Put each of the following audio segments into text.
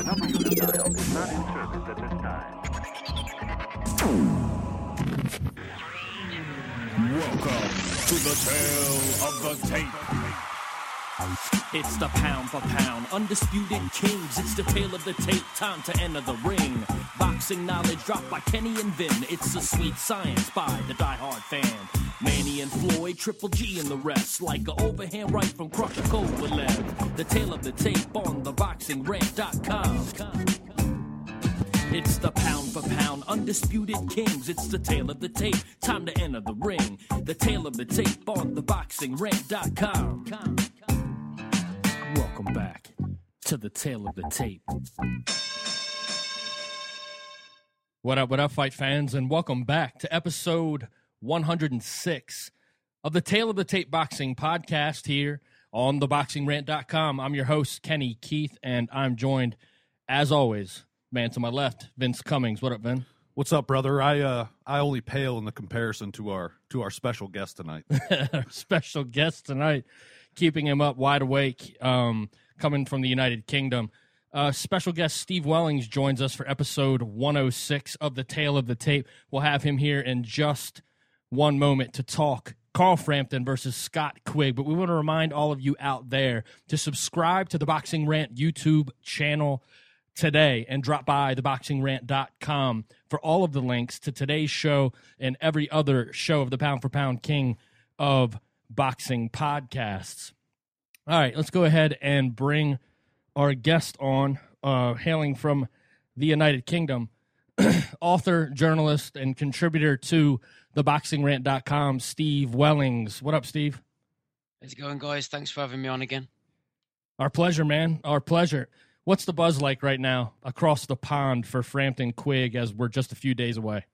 Welcome to the tale of the tape. It's the pound for pound, undisputed kings. It's the tale of the tape, time to enter the ring. Boxing knowledge dropped by Kenny and Vin. It's the sweet science by the diehard fan. Manny and Floyd, Triple G and the rest. Like an overhand right from Crusher Kovalev. The tale of the tape on theboxingrant.com. It's the pound for pound, undisputed kings. It's the tale of the tape, time to enter the ring. The tale of the tape on theboxingrant.com. Welcome back to the tale of the tape. What up, what up, fight fans, and welcome back to episode 106 of the Tale of the Tape Boxing podcast here on theboxingrant.com. I'm your host, Kenny Keith, and I'm joined, as always, man to my left, Vince Cummings. What up, Vin? What's up, brother? I uh I only pale in the comparison to our to our special guest tonight. Our special guest tonight, keeping him up wide awake, um, coming from the United Kingdom. Uh, special guest Steve Wellings joins us for episode 106 of the Tale of the Tape. We'll have him here in just one moment to talk Carl Frampton versus Scott Quigg. But we want to remind all of you out there to subscribe to the Boxing Rant YouTube channel today and drop by theboxingrant.com for all of the links to today's show and every other show of the Pound for Pound King of Boxing podcasts. All right, let's go ahead and bring our guest on, uh, hailing from the United Kingdom, author, journalist, and contributor to theboxingrant.com, Steve Wellings. What up, Steve? How's it going, guys? Thanks for having me on again. Our pleasure, man. Our pleasure. What's the buzz like right now across the pond for Frampton Quigg as we're just a few days away?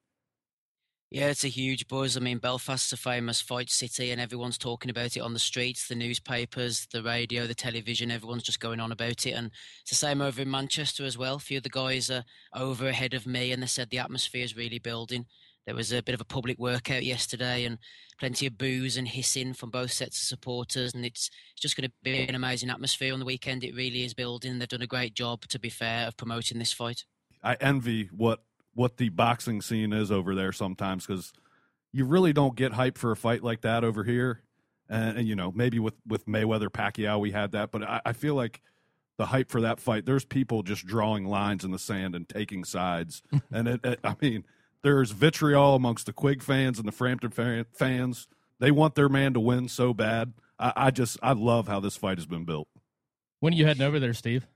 Yeah, it's a huge buzz. I mean, Belfast's a famous fight city, and everyone's talking about it on the streets, the newspapers, the radio, the television. Everyone's just going on about it, and it's the same over in Manchester as well. A few of the guys are over ahead of me, and they said the atmosphere is really building. There was a bit of a public workout yesterday, and plenty of boos and hissing from both sets of supporters, and it's it's just going to be an amazing atmosphere on the weekend. It really is building. They've done a great job, to be fair, of promoting this fight. I envy what what the boxing scene is over there sometimes because you really don't get hype for a fight like that over here. And, and you know, maybe with with Mayweather Pacquiao we had that, but I, I feel like the hype for that fight. There's people just drawing lines in the sand and taking sides, and it, it, I mean, there's vitriol amongst the Quigg fans and the Frampton fan, fans. They want their man to win so bad. I, I just I love how this fight has been built. When are you heading over there, Steve?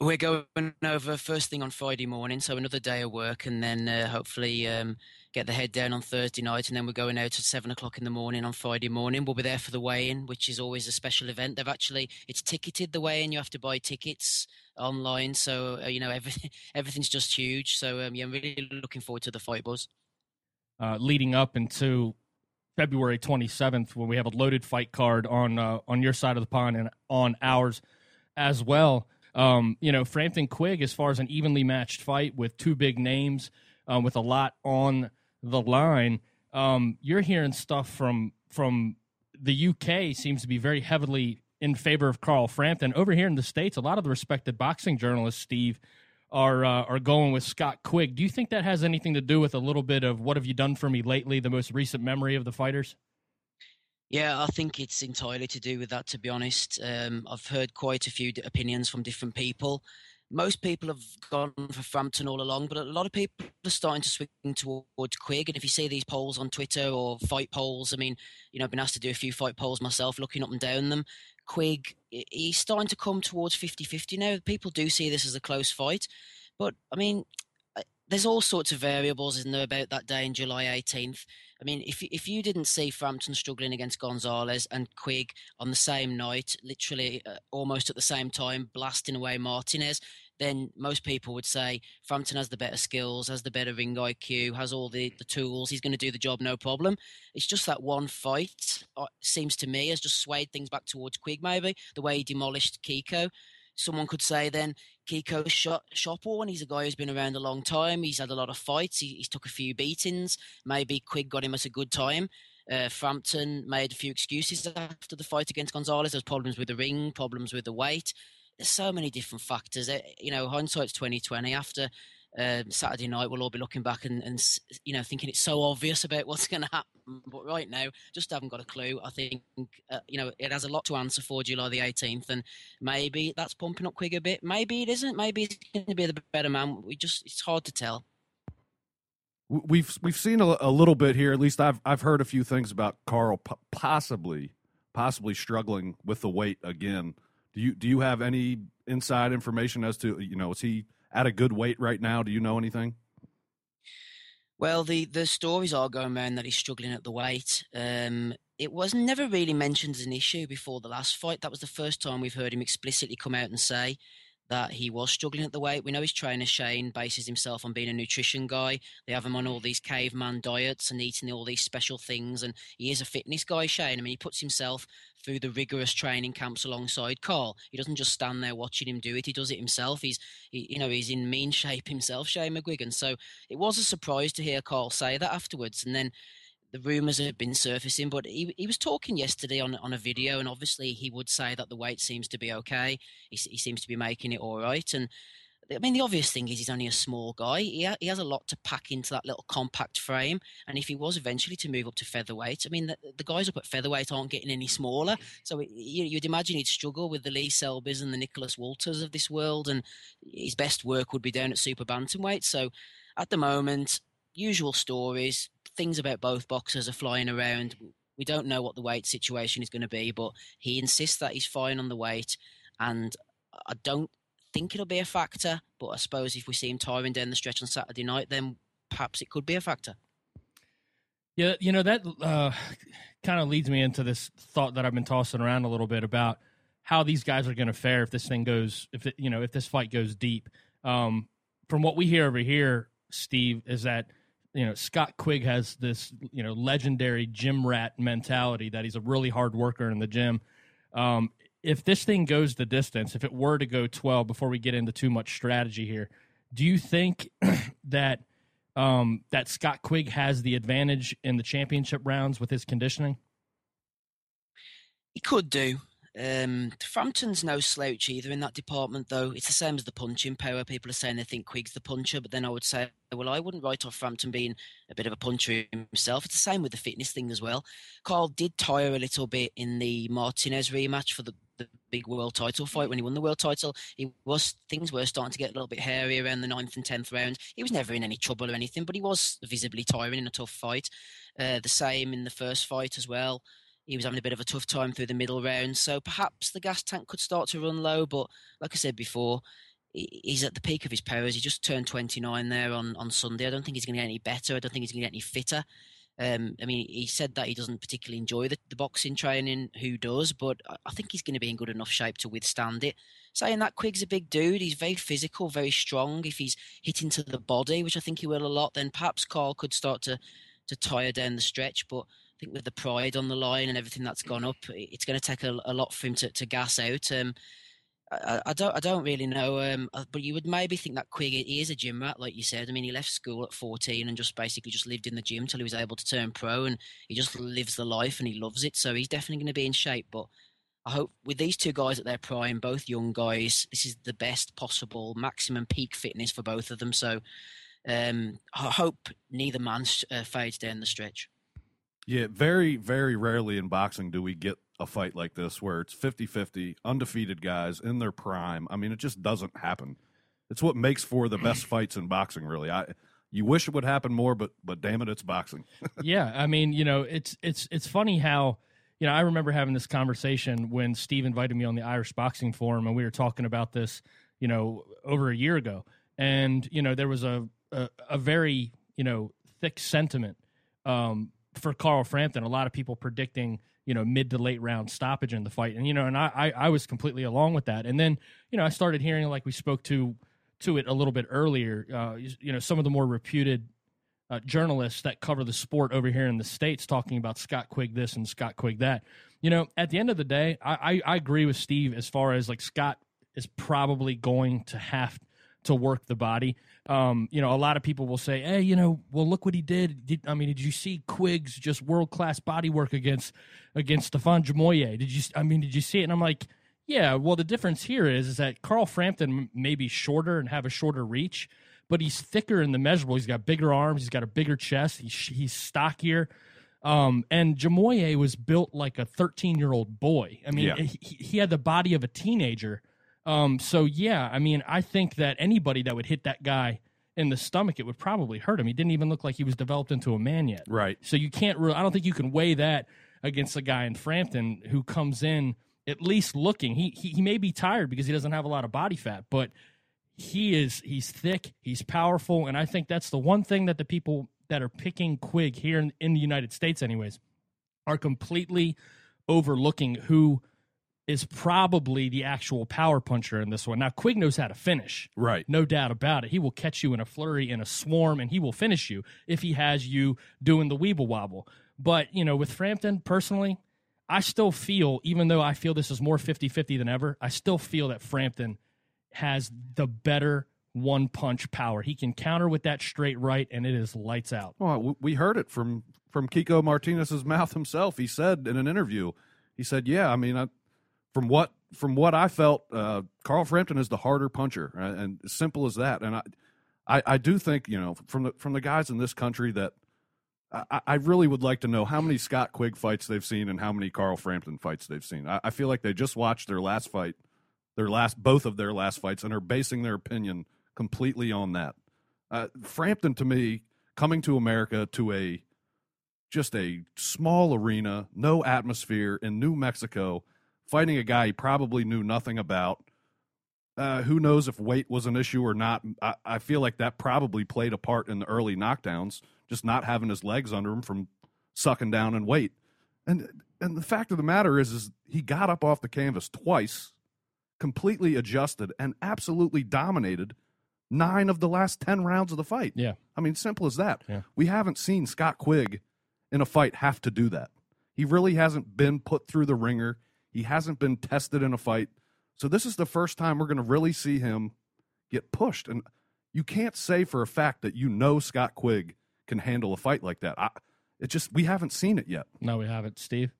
We're going over first thing on Friday morning, so another day of work, and then uh, hopefully um, get the head down on Thursday night, and then we're going out at seven o'clock in the morning on Friday morning. We'll be there for the weigh-in, which is always a special event. They've actually it's ticketed the weigh-in; you have to buy tickets online, so uh, you know everything everything's just huge. So um, yeah, I'm really looking forward to the fight, buzz. Uh, leading up into February 27th, when we have a loaded fight card on uh, on your side of the pond and on ours as well. Um, you know, Frampton Quigg, as far as an evenly matched fight with two big names, um, with a lot on the line. Um, you're hearing stuff from from the UK seems to be very heavily in favor of Carl Frampton. Over here in the states, a lot of the respected boxing journalists, Steve, are uh, are going with Scott Quigg. Do you think that has anything to do with a little bit of what have you done for me lately? The most recent memory of the fighters. Yeah, I think it's entirely to do with that. To be honest, um, I've heard quite a few opinions from different people. Most people have gone for Frampton all along, but a lot of people are starting to swing towards Quigg. And if you see these polls on Twitter or fight polls, I mean, you know, I've been asked to do a few fight polls myself, looking up and down them. Quigg, he's starting to come towards 50 50 now. People do see this as a close fight. But, I mean, uh, there's all sorts of variables, isn't there, about that day in July 18th? I mean, if if you didn't see Frampton struggling against Gonzalez and Quigg on the same night, literally uh, almost at the same time, blasting away Martinez, then most people would say Frampton has the better skills, has the better ring IQ, has all the, the tools. He's going to do the job no problem. It's just that one fight uh, seems to me has just swayed things back towards Quigg. Maybe the way he demolished Kiko. Someone could say then Kiko shot Shopwell, he's a guy who's been around a long time. He's had a lot of fights. He, he's took a few beatings. Maybe Quigg got him at a good time. Uh, Frampton made a few excuses after the fight against Gonzalez. There's problems with the ring, problems with the weight. there's so many different factors. Eh, You know, hindsight's twenty twenty. After um, Saturday night, we'll all be looking back and, and you know thinking it's so obvious about what's going to happen. But right now, just haven't got a clue. I think uh, you know it has a lot to answer for July the 18th, and maybe that's pumping up Quigg a bit. Maybe it isn't. Maybe he's going to be the better man. We just it's hard to tell. We've we've seen a, a little bit here. At least I've I've heard a few things about Carl possibly possibly struggling with the weight again. Do you do you have any inside information as to you know is he at a good weight right now? Do you know anything? Well, the the stories are going around that he's struggling at the weight. Um, it was never really mentioned as an issue before the last fight. That was the first time we've heard him explicitly come out and say that he was struggling at the weight. We know his trainer Shane bases himself on being a nutrition guy. They have him on all these caveman diets and eating all these special things, and he is a fitness guy. Shane. I mean, he puts himself through the rigorous training camps alongside Carl. He doesn't just stand there watching him do it. He does it himself. He's, he, you know, he's in mean shape himself, Shane McGuigan. So it was a surprise to hear Carl say that afterwards. And then the rumours have been surfacing, but he, he was talking yesterday on on a video, and obviously he would say that the weight seems to be okay. He, he seems to be making it all right. And I mean, the obvious thing is he's only a small guy. He, ha- he has a lot to pack into that little compact frame. And if he was eventually to move up to featherweight, I mean, the, the guys up at featherweight aren't getting any smaller. So it, you, you'd imagine he'd struggle with the Lee Selbys and the Nicholas Walters of this world. And his best work would be down at super bantamweight. So at the moment, usual stories, things about both boxers are flying around. We don't know what the weight situation is going to be, but he insists that he's fine on the weight. And I don't think it'll be a factor, but I suppose if we see him tiring down the stretch on Saturday night, then perhaps it could be a factor. Yeah, you know that uh, kind of leads me into this thought that I've been tossing around a little bit about how these guys are going to fare if this thing goes, if it, you know, if this fight goes deep. Um, from what we hear over here, Steve, is that you know Scott Quigg has this you know legendary gym rat mentality that he's a really hard worker in the gym. Um, if this thing goes the distance, if it were to go twelve, before we get into too much strategy here, do you think that um, that Scott Quigg has the advantage in the championship rounds with his conditioning? He could do. Um, Frampton's no slouch either in that department, though. It's the same as the punching power. People are saying they think Quigg's the puncher, but then I would say, well, I wouldn't write off Frampton being a bit of a puncher himself. It's the same with the fitness thing as well. Carl did tire a little bit in the Martinez rematch for the, the big world title fight when he won the world title. He was things were starting to get a little bit hairy around the ninth and tenth round. He was never in any trouble or anything, but he was visibly tiring in a tough fight. Uh, the same in the first fight as well he was having a bit of a tough time through the middle round. So perhaps the gas tank could start to run low. But like I said before, he's at the peak of his powers. He just turned 29 there on, on Sunday. I don't think he's going to get any better. I don't think he's going to get any fitter. Um, I mean, he said that he doesn't particularly enjoy the, the boxing training. Who does? But I- think he's going to be in good enough shape to withstand it. Saying that, Quigg's a big dude. He's very physical, very strong. If he's hitting to the body, which I think he will a lot, then perhaps Carl could start to to tire down the stretch. But I think with the pride on the line and everything that's gone up, it's going to take a, a lot for him to, to gas out. Um, I, I don't I don't really know, um, uh, but you would maybe think that Quigg he is a gym rat, like you said. I mean, he left school at 14 and just basically just lived in the gym till he was able to turn pro, and he just lives the life and he loves it. So he's definitely going to be in shape. But I hope with these two guys at their prime, both young guys, this is the best possible maximum peak fitness for both of them. So um, I hope neither man uh, fades down the stretch. Yeah, very, very rarely in boxing do we get a fight like this where it's 50 50, undefeated guys in their prime. I mean, it just doesn't happen. It's what makes for the best fights in boxing, really. I, you wish it would happen more, but but damn it, it's boxing. yeah, I mean, you know, it's it's it's funny how you know I remember having this conversation when Steve invited me on the Irish Boxing Forum, and we were talking about this, you know, over a year ago, and you know there was a a, a very you know thick sentiment um, for Carl Frampton. A lot of people predicting you know mid to late round stoppage in the fight, and you know, and I I, was completely along with that, and then you know I started hearing like we spoke to to it a little bit earlier. Uh, you, you know, some of the more reputed uh, journalists that cover the sport over here in the states talking about Scott Quigg this and Scott Quigg that. You know, at the end of the day, I, I, I agree with Steve as far as like Scott is probably going to have to work the body. Um, you know, a lot of people will say, "Hey, you know, well, look what he did. did I mean, did you see Quigg's just world class body work against against Stefan Jamoye? Did you? I mean, did you see it?" And I'm like, Yeah, well, the difference here is, is that Carl Frampton may be shorter and have a shorter reach, but he's thicker in the measurable. He's got bigger arms. He's got a bigger chest. He's, he's stockier. Um, and Jamoye was built like a 13 year old boy. I mean, Yeah. he, he had the body of a teenager. Um, so yeah, I mean, I think that anybody that would hit that guy in the stomach, it would probably hurt him. He didn't even look like he was developed into a man yet. Right. So you can't really. I don't think you can weigh that against a guy in Frampton who comes in at least looking. He he, he may be tired because he doesn't have a lot of body fat, but he is he's thick, he's powerful, and I think that's the one thing that the people that are picking Quigg here in, in the United States, anyways, are completely overlooking who is probably the actual power puncher in this one. Now Quigg knows how to finish. Right. No doubt about it. He will catch you in a flurry, in a swarm, and he will finish you if he has you doing the weeble wobble. But, you know, with Frampton, personally, I still feel, even though I feel this is more 50 50 than ever, I still feel that Frampton has the better one punch power. He can counter with that straight right, and it is lights out. Well, we heard it from from Kiko Martinez's mouth himself. He said in an interview, he said, "Yeah, I mean, I, from what from what I felt, uh, Carl Frampton is the harder puncher, uh, and as simple as that. And I, I, I do think you know from the from the guys in this country that I, I really would like to know how many Scott Quigg fights they've seen and how many Carl Frampton fights they've seen. I, I feel like they just watched their last fight, their last both of their last fights, and are basing their opinion completely on that. Uh, Frampton, to me, coming to America to a just a small arena, no atmosphere in New Mexico, fighting a guy he probably knew nothing about. Uh, who knows if weight was an issue or not? I, I feel like that probably played a part in the early knockdowns, just not having his legs under him from sucking down in weight. And and the fact of the matter is, is he got up off the canvas twice, completely adjusted, and absolutely dominated nine of the last ten rounds of the fight. Yeah. I mean, simple as that. Yeah. We haven't seen Scott Quigg in a fight have to do that. He really hasn't been put through the ringer. He hasn't been tested in a fight. So this is the first time we're going to really see him get pushed. And you can't say for a fact that you know Scott Quigg can handle a fight like that. I, it just we haven't seen it yet. No, we haven't. Steve?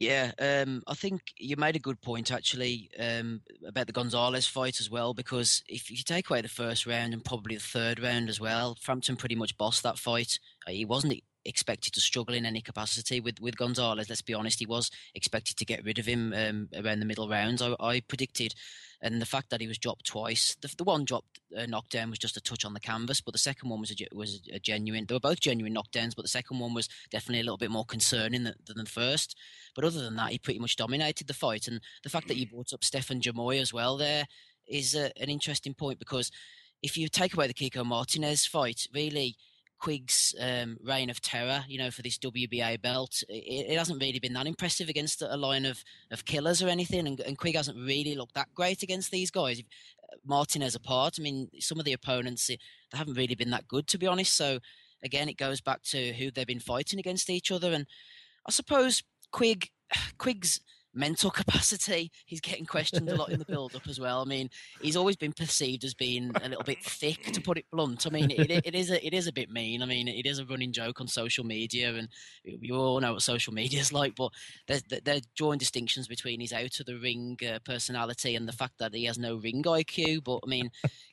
Yeah, um, I think you made a good point actually um, about the Gonzalez fight as well. Because if you take away the first round and probably the third round as well, Frampton pretty much bossed that fight. Uh, he wasn't expected to struggle in any capacity with with Gonzalez. Let's be honest, he was expected to get rid of him um, around the middle rounds. I, I predicted, and the fact that he was dropped twice, the, the one dropped uh, knockdown was just a touch on the canvas, but the second one was a, was a genuine. They were both genuine knockdowns, but the second one was definitely a little bit more concerning than, than the first. But other than that, he pretty much dominated the fight. And the fact that you brought up Stefan Jamoye as well there is uh, an interesting point because if you take away the Kiko Martinez fight, really. Quigg's um, reign of terror, you know, for this WBA belt, it, it hasn't really been that impressive against a line of, of killers or anything, and, and Quigg hasn't really looked that great against these guys. Martinez apart, I mean, some of the opponents eh, they haven't really been that good, to be honest. So again, it goes back to who they've been fighting against each other, and I suppose Quigg, Quigg's mental capacity, he's getting questioned a lot in the build-up as well. I mean, he's always been perceived as being a little bit thick, to put it blunt. I mean, it, it is a, it is a bit mean. I mean, it is a running joke on social media, and you all know what social media is like. But they're, they're drawing distinctions between his out of the ring uh, personality and the fact that he has no ring IQ. But I mean,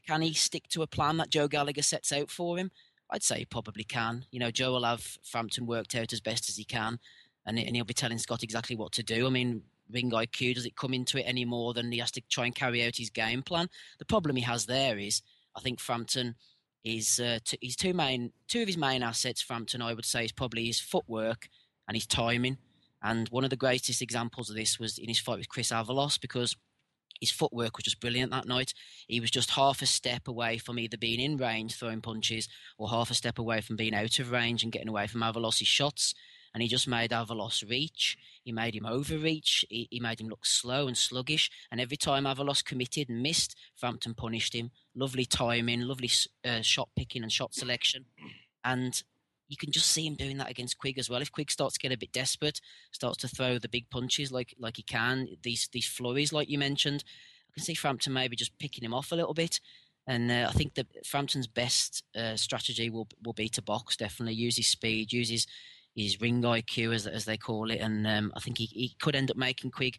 can he stick to a plan that Joe Gallagher sets out for him? I'd say he probably can. You know, Joe will have Frampton worked out as best as he can, and, and he'll be telling Scott exactly what to do. I mean, ring IQ does it come into it any more than he has to try and carry out his game plan? The problem he has there is, I think Frampton is uh, t- his two main two of his main assets. Frampton, I would say, is probably his footwork and his timing. And one of the greatest examples of this was in his fight with Chris Avalos because his footwork was just brilliant that night. He was just half a step away from either being in range throwing punches or half a step away from being out of range and getting away from Avalos's shots. And he just made Avalos reach. He made him overreach. He, he made him look slow and sluggish. And every time Avalos committed and missed, Frampton punished him. Lovely timing, lovely uh, shot picking and shot selection. And you can just see him doing that against Quigg as well. If Quigg starts to get a bit desperate, starts to throw the big punches like like he can, these these flurries like you mentioned, I can see Frampton maybe just picking him off a little bit. And uh, I think that Frampton's best uh, strategy will will be to box. Definitely use his speed, use his his ring IQ as as they call it, and um, I think he, he could end up making Quigg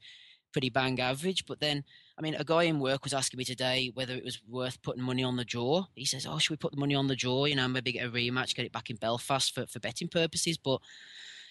pretty bang average. But then, I mean, a guy in work was asking me today whether it was worth putting money on the draw. He says, "Oh, should we put the money on the draw? You know, maybe get a rematch, get it back in Belfast for for betting purposes." But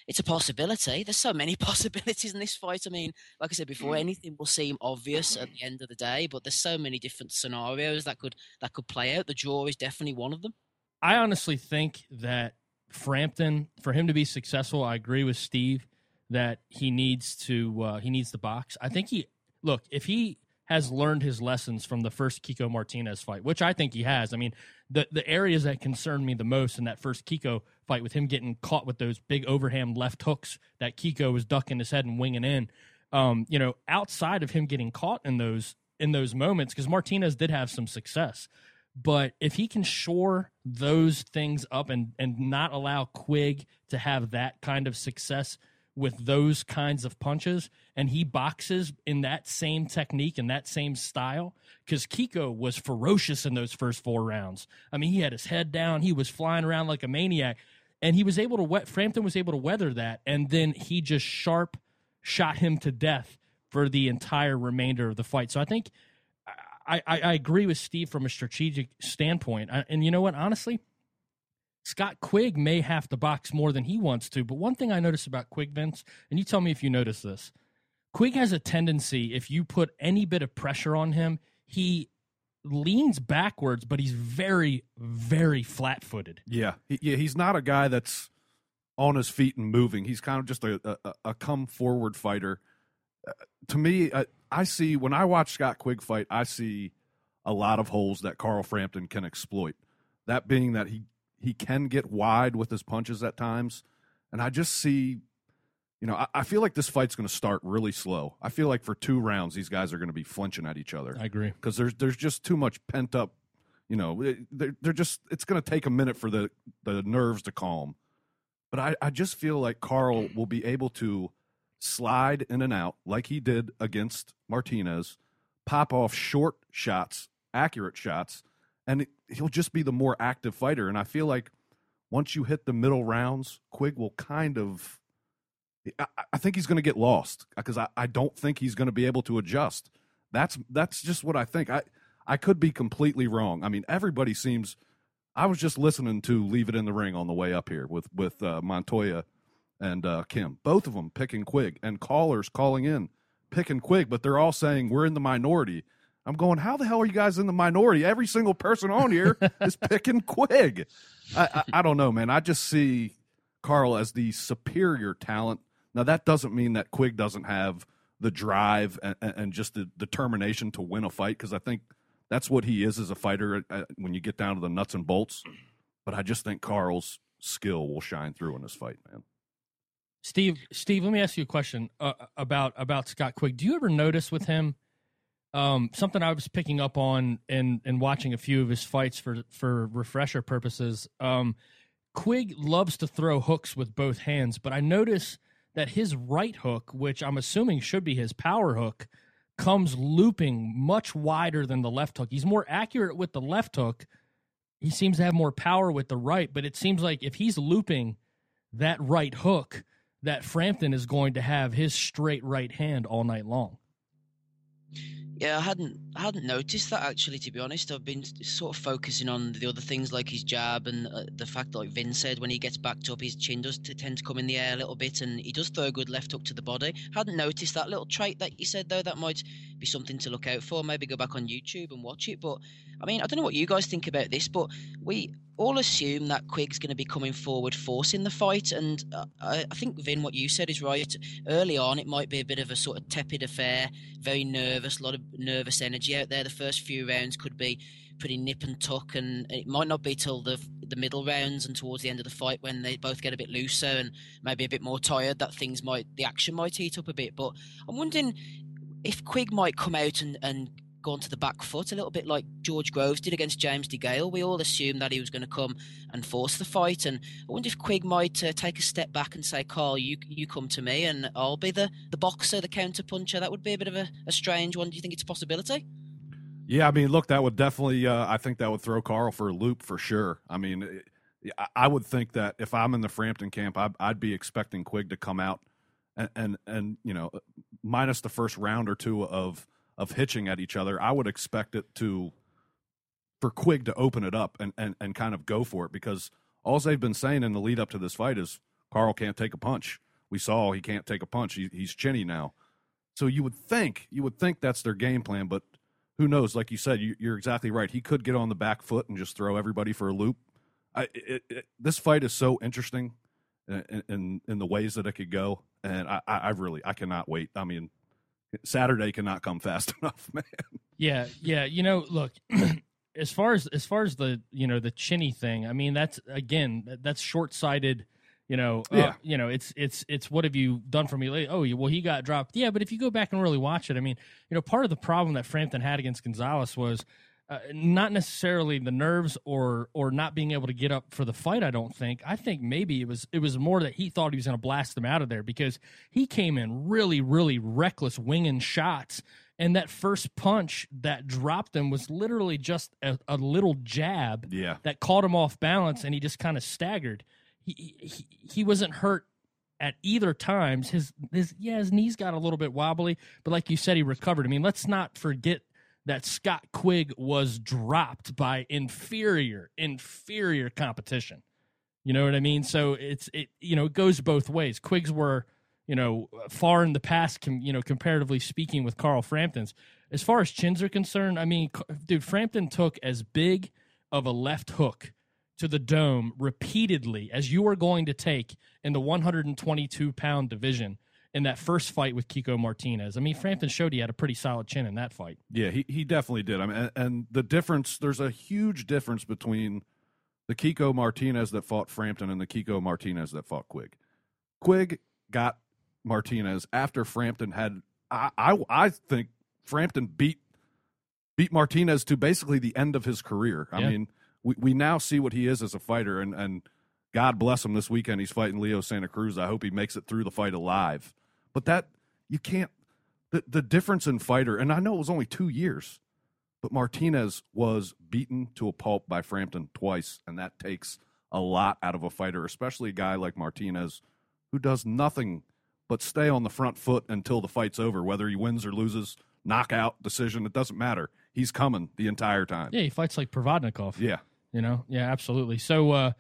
it's a possibility. There's so many possibilities in this fight. I mean, like I said before, anything will seem obvious at the end of the day, but there's so many different scenarios that could that could play out. The draw is definitely one of them. I honestly think that Frampton, for him to be successful, I agree with Steve that he needs to uh, he needs the box. I think he look if he has learned his lessons from the first Kiko Martinez fight, which I think he has. I mean, the the areas that concerned me the most in that first Kiko fight with him getting caught with those big overhand left hooks that Kiko was ducking his head and winging in. Um, you know, outside of him getting caught in those in those moments, because Martinez did have some success. But if he can shore those things up and and not allow Quigg to have that kind of success with those kinds of punches and he boxes in that same technique and that same style because Kiko was ferocious in those first four rounds. I mean, he had his head down, he was flying around like a maniac, and he was able to wet Frampton was able to weather that, and then he just sharp shot him to death for the entire remainder of the fight. So I think I, I, agree with Steve from a strategic standpoint, I, and you know what, honestly. Scott Quigg may have to box more than he wants to. But one thing I notice about Quigg, Vince, and you tell me if you notice this, Quigg has a tendency, if you put any bit of pressure on him, he leans backwards, but he's very, very flat footed. Yeah, he, yeah, he's not a guy that's on his feet and moving. He's kind of just a a, a come forward fighter. Uh, to me, I see when I watch Scott Quigg fight, I see a lot of holes that Carl Frampton can exploit. That being that he he can get wide with his punches at times, and I just see. You know, I, I feel like this fight's going to start really slow. I feel like for two rounds, these guys are going to be flinching at each other I agree. because there's there's just too much pent up. You know, eh, they're, they're just it's going to take a minute for the the nerves to calm. But I, I just feel like Carl will be able to slide in and out like he did against Martinez, pop off short shots, accurate shots, and he'll just be the more active fighter. And I feel like once you hit the middle rounds, Quigg will kind of. I, I think he's going to get lost because I, I don't think he's going to be able to adjust. That's that's just what I think. I I could be completely wrong. I mean, everybody seems. I was just listening to "Leave It in the Ring" on the way up here with with uh, Montoya and uh, Kim. Both of them picking Quigg and callers calling in picking Quigg, but they're all saying we're in the minority. I'm going, how the hell are you guys in the minority? Every single person on here is picking Quigg. I, I, I don't know, man. I just see Carl as the superior talent. Now that doesn't mean that Quigg doesn't have the drive and, and just the determination to win a fight because I think that's what he is as a fighter uh, when you get down to the nuts and bolts. But I just think Carl's skill will shine through in this fight, man. Steve, Steve, let me ask you a question uh, about about Scott Quigg. Do you ever notice with him um, something I was picking up on and and watching a few of his fights for for refresher purposes? Um, Quigg loves to throw hooks with both hands, but I notice that his right hook, which I'm assuming should be his power hook, comes looping much wider than the left hook. He's more accurate with the left hook. He seems to have more power with the right, but it seems like if he's looping that right hook, that Frampton is going to have his straight right hand all night long. Yeah, I hadn't I hadn't noticed that actually. To be honest, I've been sort of focusing on the other things like his jab and uh, the fact that, like Vin said, when he gets backed up, his chin does tend to come in the air a little bit, and he does throw a good left hook to the body. Hadn't noticed that little trait that you said though. That might be something to look out for. Maybe go back on YouTube and watch it. But I mean, I don't know what you guys think about this, but we all assume that Quigg's going to be coming forward, forcing the fight, and uh, I, I think Vin, what you said is right. Early on, it might be a bit of a sort of tepid affair, very nervous, a lot of nervous energy out there. The first few rounds could be pretty nip and tuck, and it might not be till the the middle rounds and towards the end of the fight when they both get a bit looser and maybe a bit more tired that things might the action might heat up a bit. But I'm wondering if Quigg might come out and and go onto the back foot a little bit like George Groves did against James DeGale. We all assumed that he was going to come and force the fight, and I wonder if Quigg might uh, take a step back and say, "Carl, you you come to me, and I'll be the the boxer, the counter puncher." That would be a bit of a, a strange one. Do you think it's a possibility? Yeah, I mean, look, that would definitely. Uh, I think that would throw Carl for a loop for sure. I mean, I- I would think that if I'm in the Frampton camp, I'd, I'd be expecting Quigg to come out and and, and you know, minus the first round or two of of hitching at each other, I would expect it to for Quigg to open it up and and and kind of go for it because all they've been saying in the lead up to this fight is Carl can't take a punch. We saw he can't take a punch. He, he's chinny now. So you would think you would think that's their game plan, but who knows? Like you said, you, are exactly right. He could get on the back foot and just throw everybody for a loop. I, it, it, this fight is so interesting uh, in, in, in the ways that it could go, and I, I really I cannot wait. I mean, Saturday cannot come fast enough, man. Yeah, yeah. You know, look, as far as as far as the you know the chinny thing, I mean that's again that's short sighted you know, uh, yeah. you know, it's it's it's what have you done for me lately? Oh, well, he got dropped. Yeah, but if you go back and really watch it, I mean, you know, part of the problem that Frampton had against Gonzalez was uh, not necessarily the nerves or or not being able to get up for the fight. I don't think. I think maybe it was it was more that he thought he was going to blast them out of there because he came in really really reckless, winging shots. And that first punch that dropped him was literally just a, a little jab yeah. that caught him off balance, and he just kind of staggered he, he he wasn't hurt at either times. His his yeah, his knees got a little bit wobbly, but like you said, he recovered. I mean, let's not forget that Scott Quigg was dropped by inferior inferior competition. You know what I mean? So it's it you know it goes both ways. Quiggs were you know far in the past, com, you know comparatively speaking, with Carl Frampton's. As far as chins are concerned, I mean, dude, Frampton took as big of a left hook to the dome repeatedly as you are going to take in the 122 pound division in that first fight with Kiko Martinez. I mean, Frampton showed he had a pretty solid chin in that fight. Yeah, he, he definitely did. I mean, and, and the difference, there's a huge difference between the Kiko Martinez that fought Frampton and the Kiko Martinez that fought Quigg. Quigg got Martinez after Frampton had, I, I, I think Frampton beat beat Martinez to basically the end of his career. I yeah. mean, we, we now see what he is as a fighter, and, and God bless him this weekend. He's fighting Leo Santa Cruz. I hope he makes it through the fight alive. But that, you can't, the, the difference in fighter, and I know it was only two years, but Martinez was beaten to a pulp by Frampton twice, and that takes a lot out of a fighter, especially a guy like Martinez who does nothing but stay on the front foot until the fight's over, whether he wins or loses, knockout, decision, it doesn't matter. He's coming the entire time. Yeah, he fights like Provodnikov. Yeah. You know, yeah, absolutely. So, uh,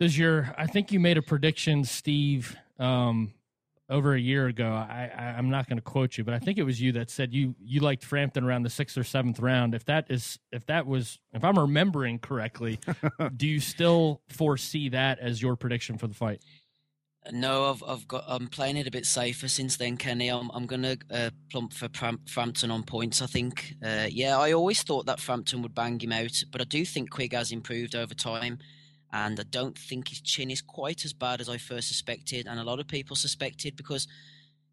does your? I think you made a prediction, Steve, um, over a year ago. I, I am not going to quote you, but I think it was you that said you you liked Frampton around the sixth or seventh round. If that is, if that was, if I'm remembering correctly, do you still foresee that as your prediction for the fight? No, I've I've got I'm playing it a bit safer since then, Kenny. I'm I'm gonna uh, plump for Frampton on points. I think. Uh, yeah, I always thought that Frampton would bang him out, but I do think Quigg has improved over time, and I don't think his chin is quite as bad as I first suspected, and a lot of people suspected because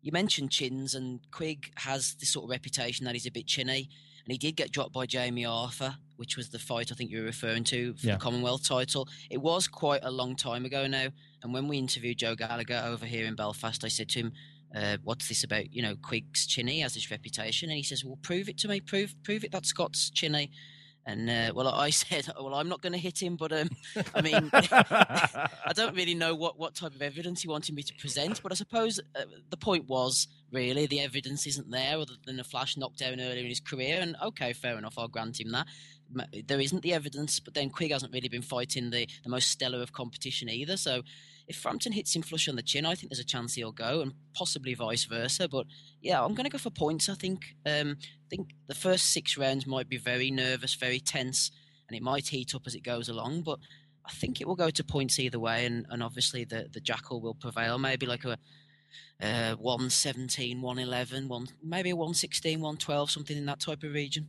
you mentioned chins, and Quigg has this sort of reputation that he's a bit chinny, and he did get dropped by Jamie Arthur, which was the fight I think you were referring to for yeah. the Commonwealth title. It was quite a long time ago now and when we interviewed Joe Gallagher over here in Belfast, I said to him, uh, "What's this about? You know, Quigg's chinny has this reputation." And he says, "Well, prove it to me. Prove, prove it that Scott's chinny." And uh, well, I said, "Well, I'm not going to hit him, but um, I mean, I don't really know what, what type of evidence he wanted me to present. But I suppose uh, the point was really the evidence isn't there, other than a flash knockdown earlier in his career. And okay, fair enough, I'll grant him that there isn't the evidence, but then Quigg hasn't really been fighting the, the most stellar of competition either. So if Frampton hits him flush on the chin, I think there's a chance he'll go, and possibly vice versa. But yeah, I'm going to go for points. I think. Um, I think the first six rounds might be very nervous, very tense, and it might heat up as it goes along. But I think it will go to points either way, and, and obviously the, the Jackal will prevail. Maybe like a uh, 117, 111, one, maybe a 116, 112, something in that type of region.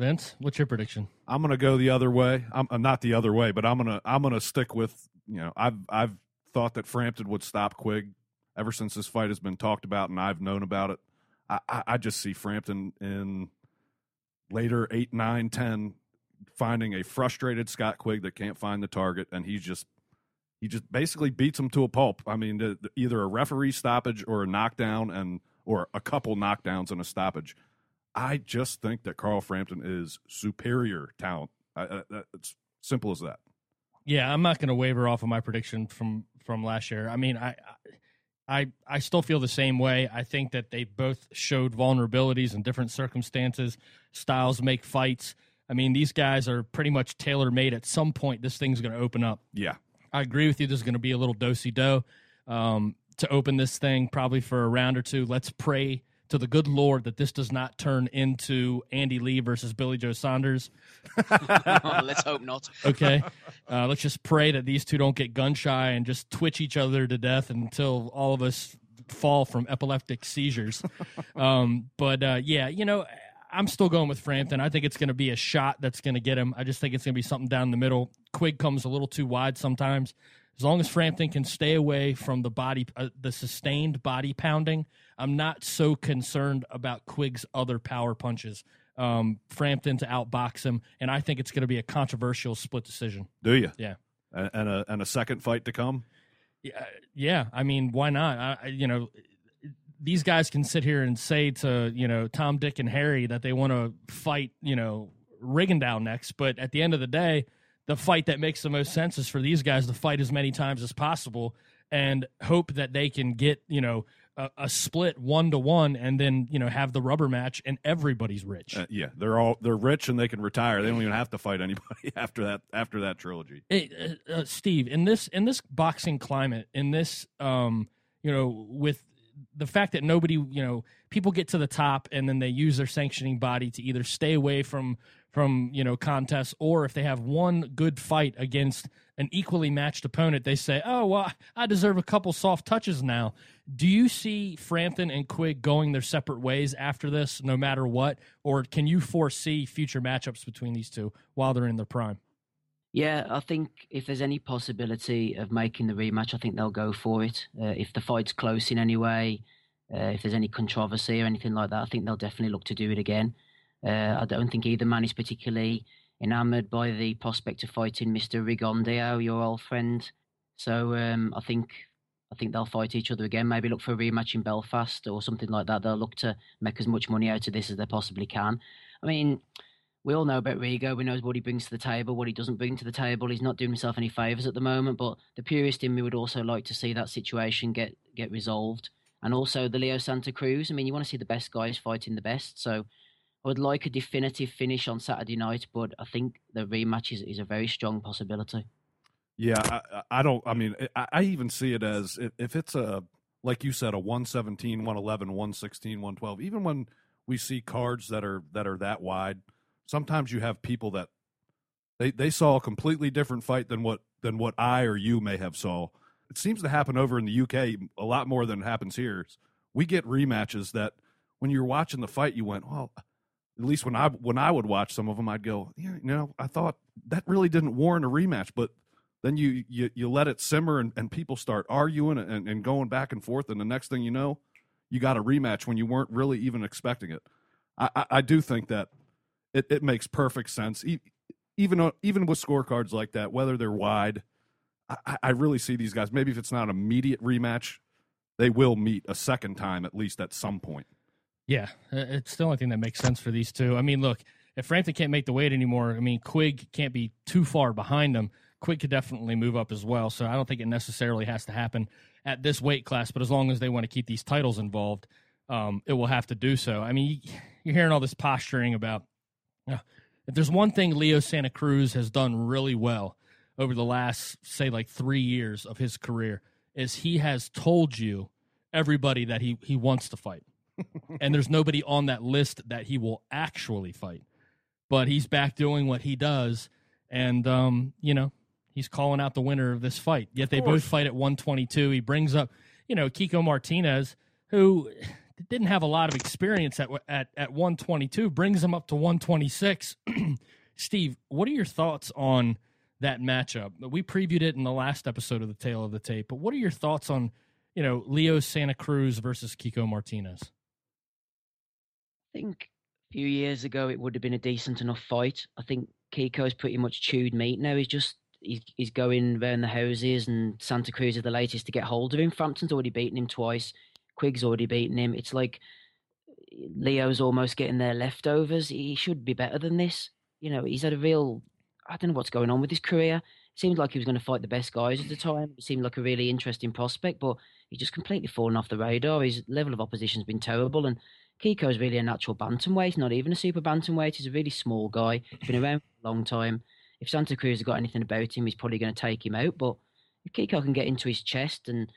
Vince, what's your prediction? I'm going to go the other way. I'm, I'm, not the other way, but I'm going to I'm going to stick with you know I've I've thought that Frampton would stop Quigg ever since this fight has been talked about and I've known about it. I, I, I just see Frampton in later eight, nine, ten finding a frustrated Scott Quigg that can't find the target, and he's just he just basically beats him to a pulp. I mean, the, the, either a referee stoppage or a knockdown, and or a couple knockdowns and a stoppage. I just think that Carl Frampton is superior talent. I, I, it's simple as that. Yeah, I'm not going to waver off of my prediction from from last year. I mean, I I, I still feel the same way. I think that they both showed vulnerabilities in different circumstances. Styles make fights. I mean, these guys are pretty much tailor made. At some point, this thing's going to open up. Yeah. I agree with you. There's going to be a little dosey do um, to open this thing, probably for a round or two. Let's pray to the good Lord that this does not turn into Andy Lee versus Billy Joe Saunders. Let's hope not. Okay. Uh, let's just pray that these two don't get gun shy and just twitch each other to death until all of us fall from epileptic seizures. Um, but uh, yeah, you know, I'm still going with Frampton. I think it's going to be a shot that's going to get him. I just think it's going to be something down the middle. Quigg comes a little too wide sometimes. As long as Frampton can stay away from the body, uh, the sustained body pounding, I'm not so concerned about Quigg's other power punches. Um, Frampton to outbox him, and I think it's going to be a controversial split decision. Do you? Yeah. And, and a and a second fight to come. Yeah, yeah. I mean, why not? I, I- you know, these guys can sit here and say to you know Tom, Dick, and Harry that they want to fight you know Rigondeaux next, but at the end of the day, the fight that makes the most sense is for these guys to fight as many times as possible and hope that they can get you know a, a split one to one and then you know have the rubber match and everybody's rich. Uh, yeah, they're all they're rich and they can retire. They don't even have to fight anybody after that after that trilogy. Hey, uh, uh, Steve, in this in this boxing climate, in this um, you know, with the fact that nobody, you know, people get to the top and then they use their sanctioning body to either stay away from from you know contests or if they have one good fight against an equally matched opponent, they say, "Oh well, I deserve a couple soft touches now." Do you see Frampton and Quigg going their separate ways after this, no matter what, or can you foresee future matchups between these two while they're in their prime? Yeah, I think if there's any possibility of making the rematch, I think they'll go for it. Uh, if the fight's close in any way, uh, if there's any controversy or anything like that, I think they'll definitely look to do it again. Uh, I don't think either man is particularly enamoured by the prospect of fighting Mr. Rigondeaux, your old friend. So um, I think I think they'll fight each other again. Maybe look for a rematch in Belfast or something like that. They'll look to make as much money out of this as they possibly can. I mean, we all know about Rigo. We know what he brings to the table, what he doesn't bring to the table. He's not doing himself any favours at the moment. But the purist in me would also like to see that situation get get resolved. And also the Leo Santa Cruz. I mean, you want to see the best guys fighting the best. So I would like a definitive finish on Saturday night, but I think the rematch is, is a very strong possibility. Yeah, I, I don't. I mean, I, I even see it as if, if it's a like you said, a 117, 111, 116, 112. Even when we see cards that are that are that wide, sometimes you have people that they they saw a completely different fight than what than what I or you may have saw. It seems to happen over in the UK a lot more than it happens here. We get rematches that when you're watching the fight, you went, well, at least when I when I would watch some of them, I'd go, yeah, you know, I thought that really didn't warrant a rematch, but then you you, you let it simmer and, and people start arguing and, and going back and forth, and the next thing you know, you got a rematch when you weren't really even expecting it. I, I, I do think that it, it makes perfect sense, even uh, even with scorecards like that, whether they're wide. I, I really see these guys. Maybe if it's not an immediate rematch, they will meet a second time at least at some point. Yeah, it's the only thing that makes sense for these two. I mean, look, if Frampton can't make the weight anymore, I mean, Quigg can't be too far behind him. Quigg could definitely move up as well. So I don't think it necessarily has to happen at this weight class. But as long as they want to keep these titles involved, um, it will have to do so. I mean, you're hearing all this posturing about. Uh, if there's one thing Leo Santa Cruz has done really well over the last, say, like three years of his career, is he has told you everybody that he he wants to fight and there's nobody on that list that he will actually fight. But he's back doing what he does, and um, you know he's calling out the winner of this fight. Yet they both fight at 122. He brings up, you know, Kiko Martinez, who didn't have a lot of experience at at at 122, brings him up to 126. Steve, what are your thoughts on that matchup? We previewed it in the last episode of the Tale of the Tape, but what are your thoughts on, you know, Leo Santa Cruz versus Kiko Martinez? I think a few years ago it would have been a decent enough fight. I think Kiko's pretty much chewed meat now. He's just he's, he's going around the houses, and Santa Cruz are the latest to get hold of him. Frampton's already beaten him twice. Quigg's already beaten him. It's like Leo's almost getting their leftovers. He should be better than this. You know, he's had a real. I don't know what's going on with his career. It seemed like he was going to fight the best guys at the time. It seemed like a really interesting prospect, but he's just completely fallen off the radar. His level of opposition's been terrible, and Kiko's really a natural bantamweight, not even a super bantamweight. He's a really small guy. He's been around for a long time. If Santa Cruz has got anything about him, he's probably going to take him out. But if Kiko can get into his chest and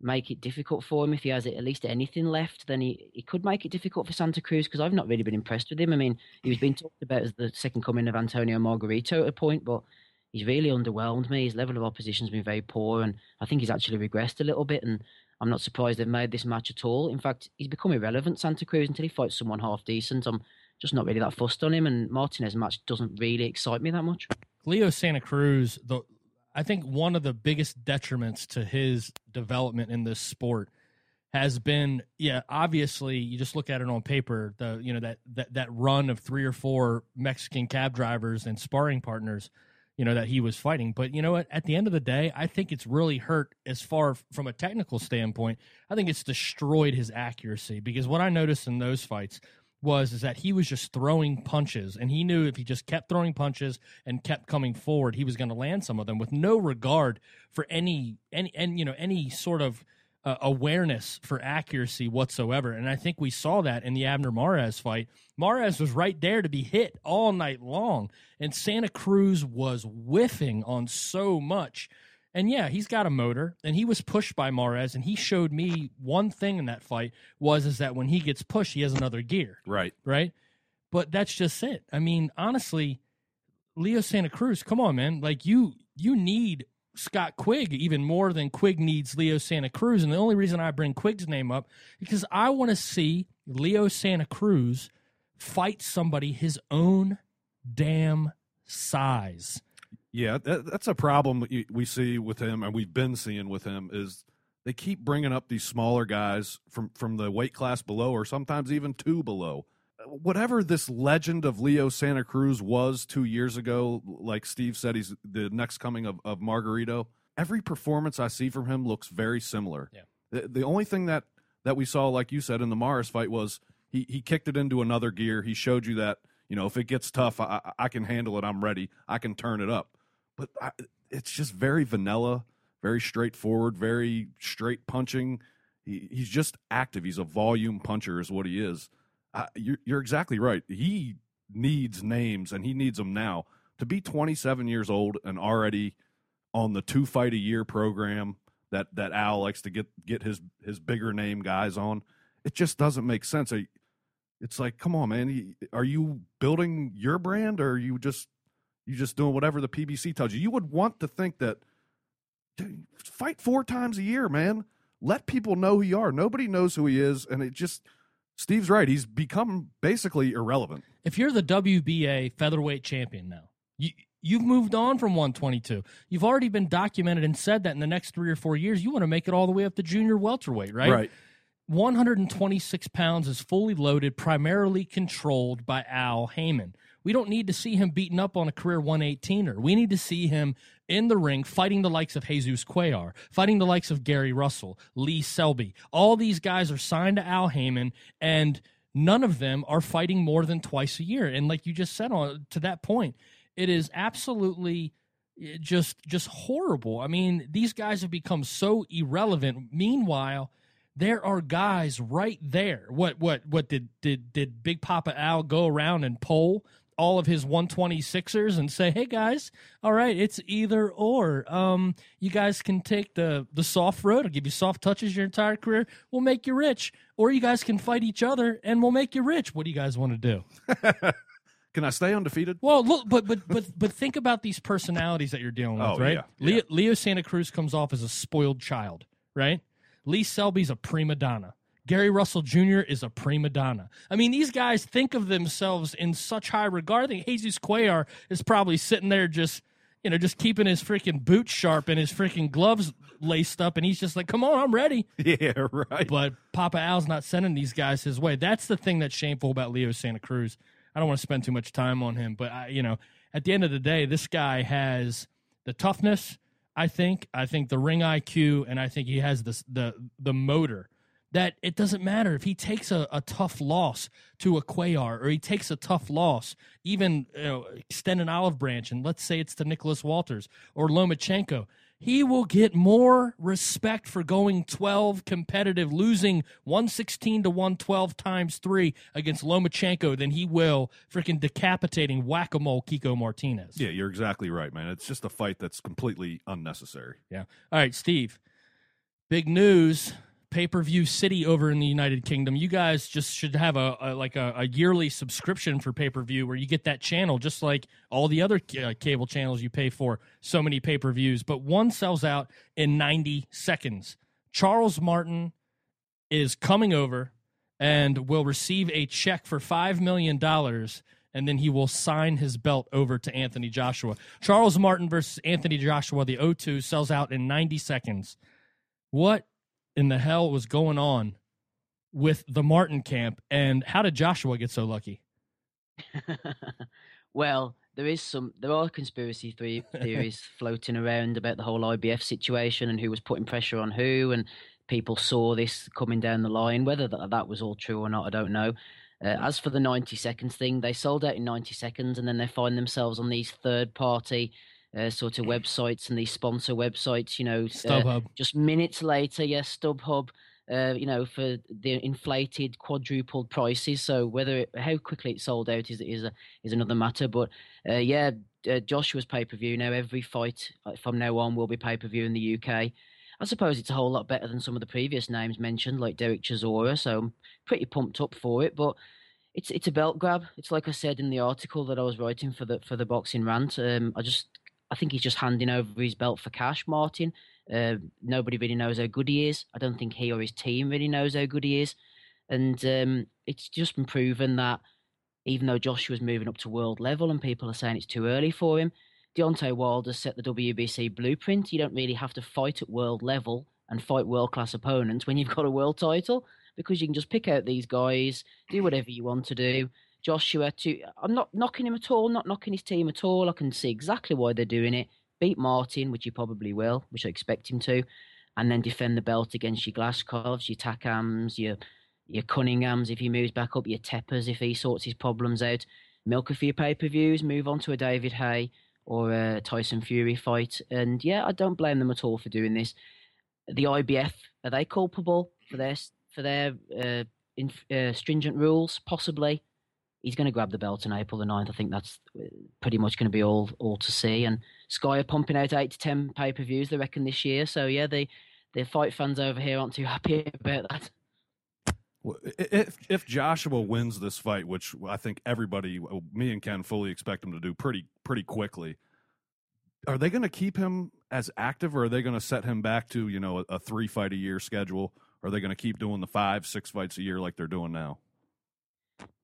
make it difficult for him, if he has at least anything left, then he, he could make it difficult for Santa Cruz because I've not really been impressed with him. I mean, he was being talked about as the second coming of Antonio Margarito at a point, but he's really underwhelmed me. His level of opposition's been very poor, and I think he's actually regressed a little bit. And I'm not surprised they've made this match at all. In fact, he's become irrelevant, Santa Cruz, until he fights someone half decent. I'm just not really that fussed on him, and Martinez match doesn't really excite me that much. Leo Santa Cruz, the I think one of the biggest detriments to his development in this sport has been, yeah, obviously you just look at it on paper, the you know that that that run of three or four Mexican cab drivers and sparring partners, you know that he was fighting. But you know what? At the end of the day, I think it's really hurt as far from a technical standpoint. I think it's destroyed his accuracy because what I noticed in those fights was is that he was just throwing punches and he knew if he just kept throwing punches and kept coming forward he was going to land some of them with no regard for any any and you know any sort of uh, awareness for accuracy whatsoever. And i think we saw that in the abner mares fight. Mares was right there to be hit all night long. And santa cruz was whiffing on so much. And yeah, he's got a motor, and he was pushed by Mares, and he showed me one thing in that fight was is that when he gets pushed, he has another gear, Right. right? But that's just it. I mean, honestly, Leo Santa Cruz, come on, man, like you you need Scott Quigg even more than Quigg needs Leo Santa Cruz, and the only reason I bring Quigg's name up because I want to see Leo Santa Cruz fight somebody his own damn size. Yeah, that, that's a problem we- we see with him, and we've been seeing with him is they keep bringing up these smaller guys from from the weight class below, or sometimes even two below. Whatever this legend of Leo Santa Cruz was two years ago, like Steve said, he's the next coming of, of Margarito. Every performance I see from him looks very similar. Yeah. The, the only thing that that we saw, like you said, in the Mares fight was he he kicked it into another gear. He showed you that you know if it gets tough, I, I I can handle it. I'm ready. I can turn it up. But I, it's just very vanilla, very straightforward, very straight punching. He, he's just active. He's a volume puncher, is what he is. You're, you're exactly right. He needs names, and he needs them now. To be 27 years old and already on the two fight a year program that that Al likes to get get his his bigger name guys on, it just doesn't make sense. It's like, come on, man. Are you building your brand, or are you just you just doing whatever the PBC tells you? You would want to think that fight four times a year, man. Let people know who you are. Nobody knows who he is, and it just Steve's right. He's become basically irrelevant. if you're the WBA featherweight champion now, you you've moved on from 122. You've already been documented and said that in the next three or four years you want to make it all the way up to junior welterweight, right? right? 126 pounds is fully loaded, primarily controlled by Al Haymon. We don't need to see him beaten up on a career 118er. We need to see him in the ring fighting the likes of Jesus Cuellar, fighting the likes of Gary Russell, Lee Selby. All these guys are signed to Al Haymon, and none of them are fighting more than twice a year. And like you just said on to that point, it is absolutely eh, just just horrible. I mean, these guys have become so irrelevant. Meanwhile, there are guys right there. What what what did did did Big Papa Al go around and poll all of his 126ers and say, "Hey guys, all right, it's either or. Um, you guys can take the the soft road. I'll give you soft touches your entire career. We'll make you rich, or you guys can fight each other and we'll make you rich. What do you guys want to do?" Can I stay undefeated? Well, look, but but but but think about these personalities that you're dealing with, Oh, right? yeah, Leo, yeah. Leo Santa Cruz comes off as a spoiled child, right? Lee Selby's a prima donna. Gary Russell Jr. is a prima donna. I mean, these guys think of themselves in such high regard. I think Jesus Cuellar is probably sitting there just, you know, just keeping his freaking boots sharp and his freaking gloves laced up, and he's just like, "Come on, I'm ready." Yeah, right. but Papa Al's not sending these guys his way. That's the thing that's shameful about Leo Santa Cruz. I don't want to spend too much time on him, but I, you know, at the end of the day, this guy has the toughness. I think. I think the ring IQ, and I think he has this the the motor that it doesn't matter if he takes a, a tough loss to a Cuellar or he takes a tough loss, even you know, extend an olive branch, and let's say it's to Nicholas Walters or Lomachenko he will get more respect for going 12 competitive, losing 116 to 112 times three against Lomachenko than he will freaking decapitating whack a mole Kiko Martinez. Yeah, you're exactly right, man. It's just a fight that's completely unnecessary. Yeah. All right, Steve. Big news pay per view city over in the United Kingdom. You guys just should have a, a like a, a, yearly subscription for pay per view where you get that channel just like all the other uh, cable channels you pay for. So many pay per views, but one sells out in 90 seconds. Charles Martin is coming over and will receive a check for $5 million and then he will sign his belt over to Anthony Joshua. Charles Martin versus Anthony Joshua, the O2 sells out in 90 seconds. What in the hell was going on with the Martin camp, and how did Joshua get so lucky? well, there is some there are conspiracy theories floating around about the whole IBF situation and who was putting pressure on who, and people saw this coming down the line. Whether that, that was all true or not, I don't know. Uh, as for the 90 seconds thing, they sold out in 90 seconds and then they find themselves on these third party uh, sort of websites and these sponsor websites, you know, StubHub. Uh, just minutes later, yes, StubHub, uh, you know, for the inflated, quadrupled prices. So whether it, how quickly it sold out is is a, is another matter. But uh, yeah, uh, Joshua's pay per view now. Every fight uh, from now on will be pay per view in the UK. I suppose it's a whole lot better than some of the previous names mentioned, like Derek Chisora. So I'm pretty pumped up for it. But it's it's a belt grab. It's like I said in the article that I was writing for the for the boxing rant. Um, I just I think he's just handing over his belt for cash, Martin. Uh, nobody really knows how good he is. I don't think he or his team really knows how good he is. And um, it's just been proven that even though Joshua's moving up to world level and people are saying it's too early for him, Deontay Wilder set the WBC blueprint. You don't really have to fight at world level and fight world class opponents when you've got a world title because you can just pick out these guys, do whatever you want to do, Joshua to. I'm not knocking him at all, not knocking his team at all. I can see exactly why they're doing it. Beat Martin, which he probably will, which I expect him to, and then defend the belt against your Glazkovs, your Takams, your your Cunninghams if he moves back up, your Tepers if he sorts his problems out. Milk a few pay per views, move on to a David Haye or a Tyson Fury fight. And yeah, I don't blame them at all for doing this. The IBF are they culpable for their for their uh, uh, stringent rules? Possibly he's going to grab the belt on April the 9th. I think that's uh, pretty much going to be all all to see. And Sky are pumping out eight to ten pay per views, they reckon, this year. So yeah, the the fight fans over here aren't too happy about that. if if Joshua wins this fight, which I think everybody, me and Ken, fully expect him to do pretty pretty quickly, are they going to keep him as active, or are they going to set him back to you know a, a three fight a year schedule? Are they going to keep doing the five six fights a year like they're doing now?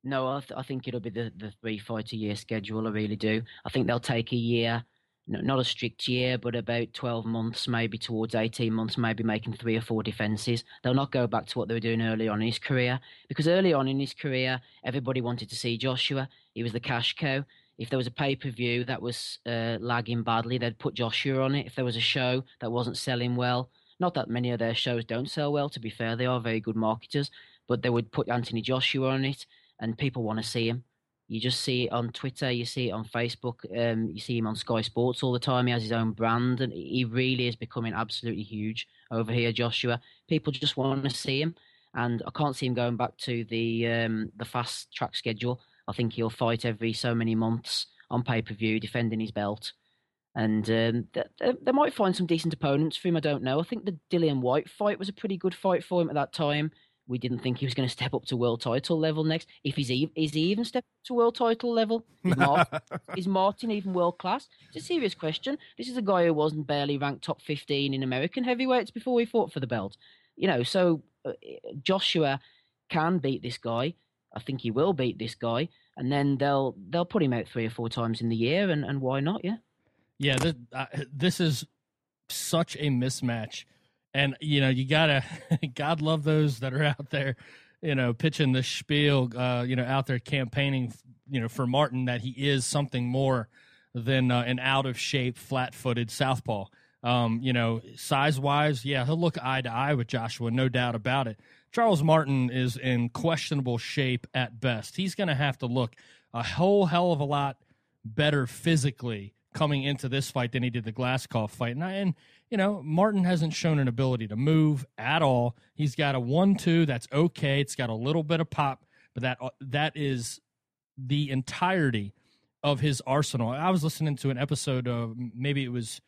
No, I, th- I think it'll be the, the three fight a year schedule. I really do. I think they'll take a year, not a strict year, but about 12 months, maybe towards 18 months, maybe making three or four defenses. They'll not go back to what they were doing early on in his career. Because early on in his career, everybody wanted to see Joshua. He was the cash cow. If there was a pay per view that was uh, lagging badly, they'd put Joshua on it. If there was a show that wasn't selling well, not that many of their shows don't sell well, to be fair, they are very good marketers, but they would put Anthony Joshua on it and people want to see him. You just see it on Twitter, you see it on Facebook, um, you see him on Sky Sports all the time. He has his own brand, and he really is becoming absolutely huge over here, Joshua. People just want to see him, and I can't see him going back to the um, the fast track schedule. I think he'll fight every so many months on pay per view, defending his belt. And um, they might find some decent opponents for him. I don't know. I think the Dillian Whyte fight was a pretty good fight for him at that time we didn't think he was going to step up to world title level next. If he's even, is he even step to world title level? Is, Martin, is Martin even world class? It's a serious question. This is a guy who wasn't barely ranked top 15 in American heavyweights before he fought for the belt. You know, so uh, Joshua can beat this guy. I think he will beat this guy, and then they'll they'll put him out three or four times in the year, and, and why not? Yeah, yeah. This, uh, this is such a mismatch and you know you gotta god love those that are out there you know pitching the spiel uh you know out there campaigning you know for martin that he is something more than uh, an out of shape flat-footed southpaw um you know size wise yeah he'll look eye to eye with joshua no doubt about it Charles Martin is in questionable shape at best. He's going to have to look a whole hell of a lot better physically coming into this fight than he did the Glazkov fight. And, I, and you know, Martin hasn't shown an ability to move at all. He's got a one-two that's okay. It's got a little bit of pop, but that that is the entirety of his arsenal. I was listening to an episode of maybe it was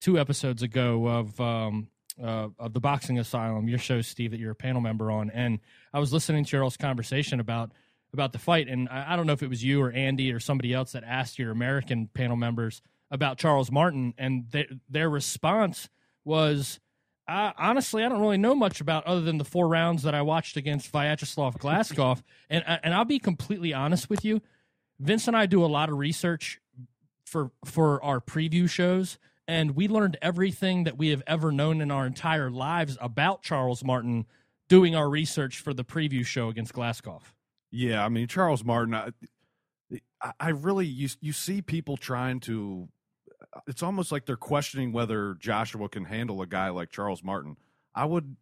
two episodes ago of um, uh, of the Boxing Asylum, your show, Steve, that you're a panel member on, and I was listening to your all's conversation about about the fight, and I, I don't know if it was you or Andy or somebody else that asked your American panel members about Charles Martin, and they, their response was. Uh, honestly, I don't really know much about other than the four rounds that I watched against Vyacheslav Glazkov, and and I'll be completely honest with you. Vince and I do a lot of research for for our preview shows, and we learned everything that we have ever known in our entire lives about Charles Martin doing our research for the preview show against Glazkov. Yeah, I mean Charles Martin. I, I really you you see people trying to. It's almost like they're questioning whether Joshua can handle a guy like Charles Martin. I would,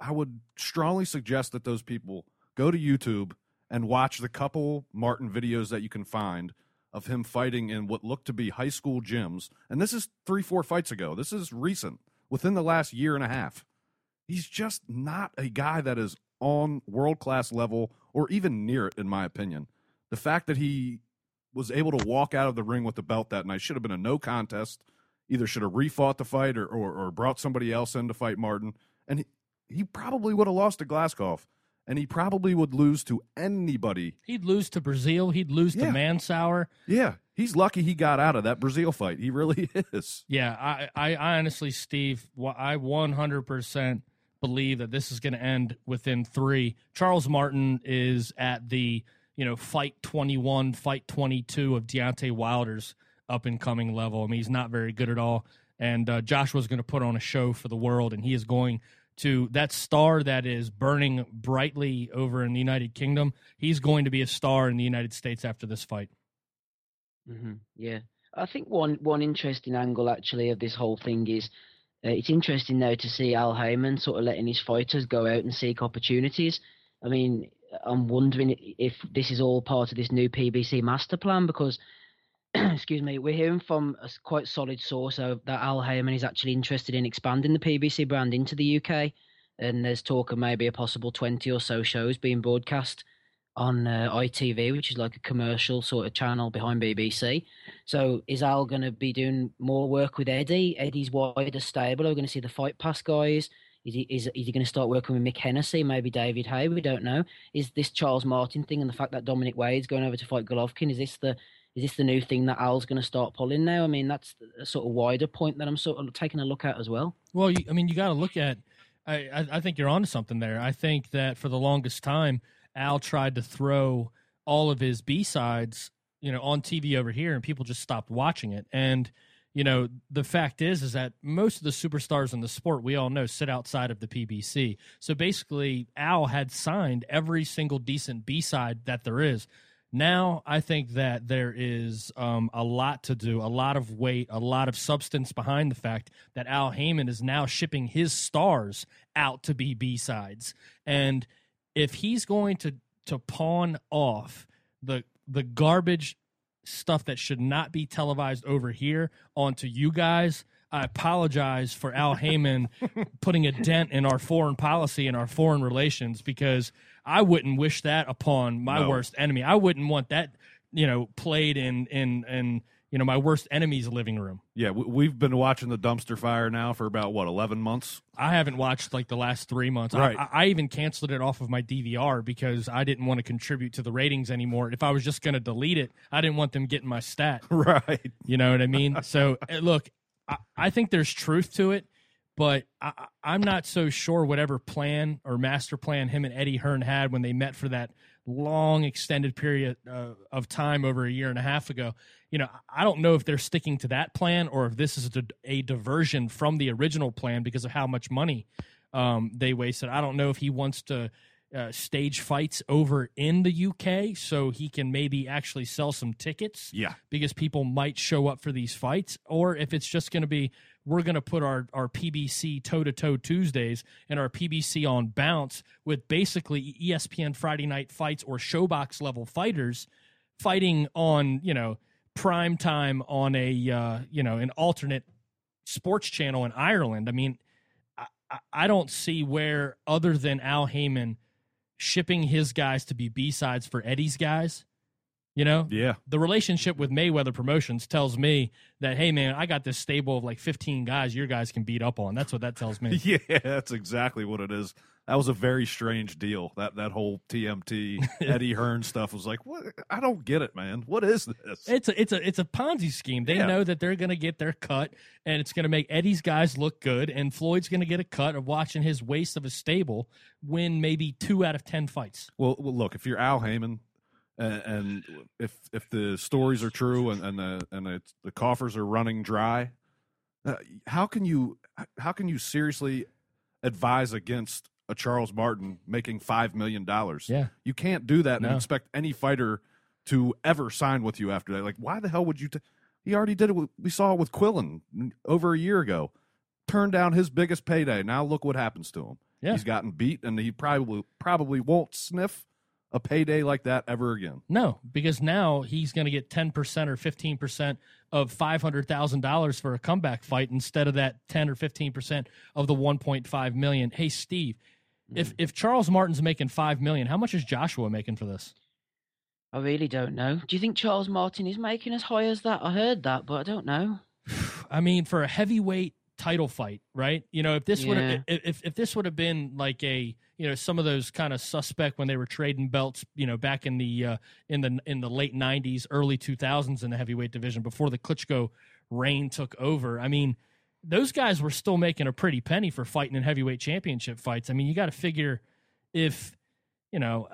I would strongly suggest that those people go to YouTube and watch the couple Martin videos that you can find of him fighting in what looked to be high school gyms. And this is three, four fights ago. This is recent, within the last year and a half. He's just not a guy that is on world class level or even near it, in my opinion. The fact that he was able to walk out of the ring with the belt that night should have been a no contest. Either should have refought the fight or, or, or brought somebody else in to fight Martin. And he, he probably would have lost to Glazkov and he probably would lose to anybody. He'd lose to Brazil. He'd lose Yeah. to Mansour. Yeah, he's lucky he got out of that Brazil fight. He really is. Yeah, I, I, I honestly, Steve, I 100% believe that this is going to end within three. Charles Martin is at the, you know, fight 21, fight 22 of Deontay Wilder's up and coming level. I mean, he's not very good at all. And uh, Joshua's going to put on a show for the world, and he is going to that star that is burning brightly over in the United Kingdom. He's going to be a star in the United States after this fight. hmm Yeah, I think one one interesting angle actually of this whole thing is uh, it's interesting though to see Al Haymon sort of letting his fighters go out and seek opportunities. I mean, I'm wondering if this is all part of this new PBC master plan because, excuse me, we're hearing from a quite solid source that Al Haymon is actually interested in expanding the PBC brand into the UK, and there's talk of maybe a possible 20 or so shows being broadcast on uh, ITV, which is like a commercial sort of channel behind BBC. So is Al going to be doing more work with Eddie? Eddie's wider stable. Are we going to see the Fight Pass guys? Is he, is, is he going to start working with Mick Hennessy, maybe David Haye? We don't know. Is this Charles Martin thing and the fact that Dominic Wade's going over to fight Golovkin, is this the is this the new thing that Al's going to start pulling now? I mean, that's a sort of wider point that I'm sort of taking a look at as well. Well, I mean, you got to look at. I, I, think you're onto something there. I think that for the longest time, Al tried to throw all of his B sides, you know, on TV over here, and people just stopped watching it. And you know, the fact is, is that most of the superstars in the sport we all know sit outside of the PBC. So basically, Al had signed every single decent B side that there is. Now, I think that there is um, a lot to do, a lot of weight, a lot of substance behind the fact that Al Haymon is now shipping his stars out to be B sides, and if he's going to to pawn off the the garbage stuff that should not be televised over here onto you guys. I apologize for Al Haymon putting a dent in our foreign policy and our foreign relations because I wouldn't wish that upon my No. worst enemy. I wouldn't want that, you know, played in in in you know my worst enemy's living room. Yeah, we, we've been watching the dumpster fire now for about what eleven months. I haven't watched like the last three months. I- Right. I, I even canceled it off of my DVR because I didn't want to contribute to the ratings anymore. If I was just going to delete it, I didn't want them getting my stat. Right. You know what I mean? So uh, look, I, I think there's truth to it, but I, I- I'm not so sure whatever plan or master plan him and Eddie Hearn had when they met for that long extended period uh, of time over a year and a half ago. You know, I don't know if they're sticking to that plan or if this is a, a diversion from the original plan because of how much money um, they wasted. I don't know if he wants to uh, stage fights over in the UK so he can maybe actually sell some tickets Yeah. because people might show up for these fights, or if it's just going to be we're going to put our, our PBC toe to toe Tuesdays and our PBC on bounce with basically ESPN Friday night fights or ShoBox level fighters fighting on, you know, prime time on a, uh, you know, an alternate sports channel in Ireland. I mean, I, I- don't see where other than Al Haymon shipping his guys to be B sides for Eddie's guys, you know, Yeah. the relationship with Mayweather Promotions tells me that, hey, man, I got this stable of like 15 guys your guys can beat up on. That's what that tells me. Yeah, that's exactly what it is. That was a very strange deal. That that whole TMT Eddie Hearn stuff was like, what? I don't get it, man. What is this? It's a it's a it's a Ponzi scheme. They Yeah. know that they're going to get their cut, and it's going to make Eddie's guys look good, and Floyd's going to get a cut of watching his waste of a stable win maybe two out of ten fights. Well, well, look, if you're Al Haymon, and, and if if the stories are true and and the and it's, the coffers are running dry, uh, how can you how can you seriously advise against a Charles Martin making five million dollars? Yeah. you can't do that No. and expect any fighter to ever sign with you after that. Like, why the hell would you? T- he already did it. With, we saw it with Quillin over a year ago. Turned down his biggest payday. Now look what happens to him. Yeah. He's gotten beat, and he probably probably won't sniff a payday like that ever again. No, because now he's going to get ten percent or fifteen percent of five hundred thousand dollars for a comeback fight instead of that ten or fifteen percent of the one point five million. Hey, Steve, if hmm. if Charles Martin's making five million, how much is Joshua making for this? I really don't know. Do you think Charles Martin is making as high as that? I heard that, but I don't know. I mean, for a heavyweight title fight, right? You know, if this would have if if this would have been like a you know some of those kind of suspect when they were trading belts, you know, back in the uh, in the in the late '90s, early 2000s in the heavyweight division before the Klitschko reign took over. I mean, those guys were still making a pretty penny for fighting in heavyweight championship fights. I mean, you got to figure if you know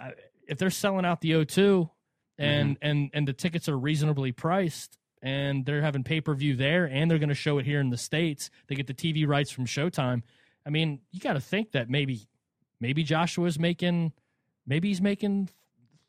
if they're selling out the O2 and and and the tickets are reasonably priced and they're having pay-per-view there and they're going to show it here in the states they get the TV rights from Showtime I mean you got to think that maybe maybe Joshua's making maybe he's making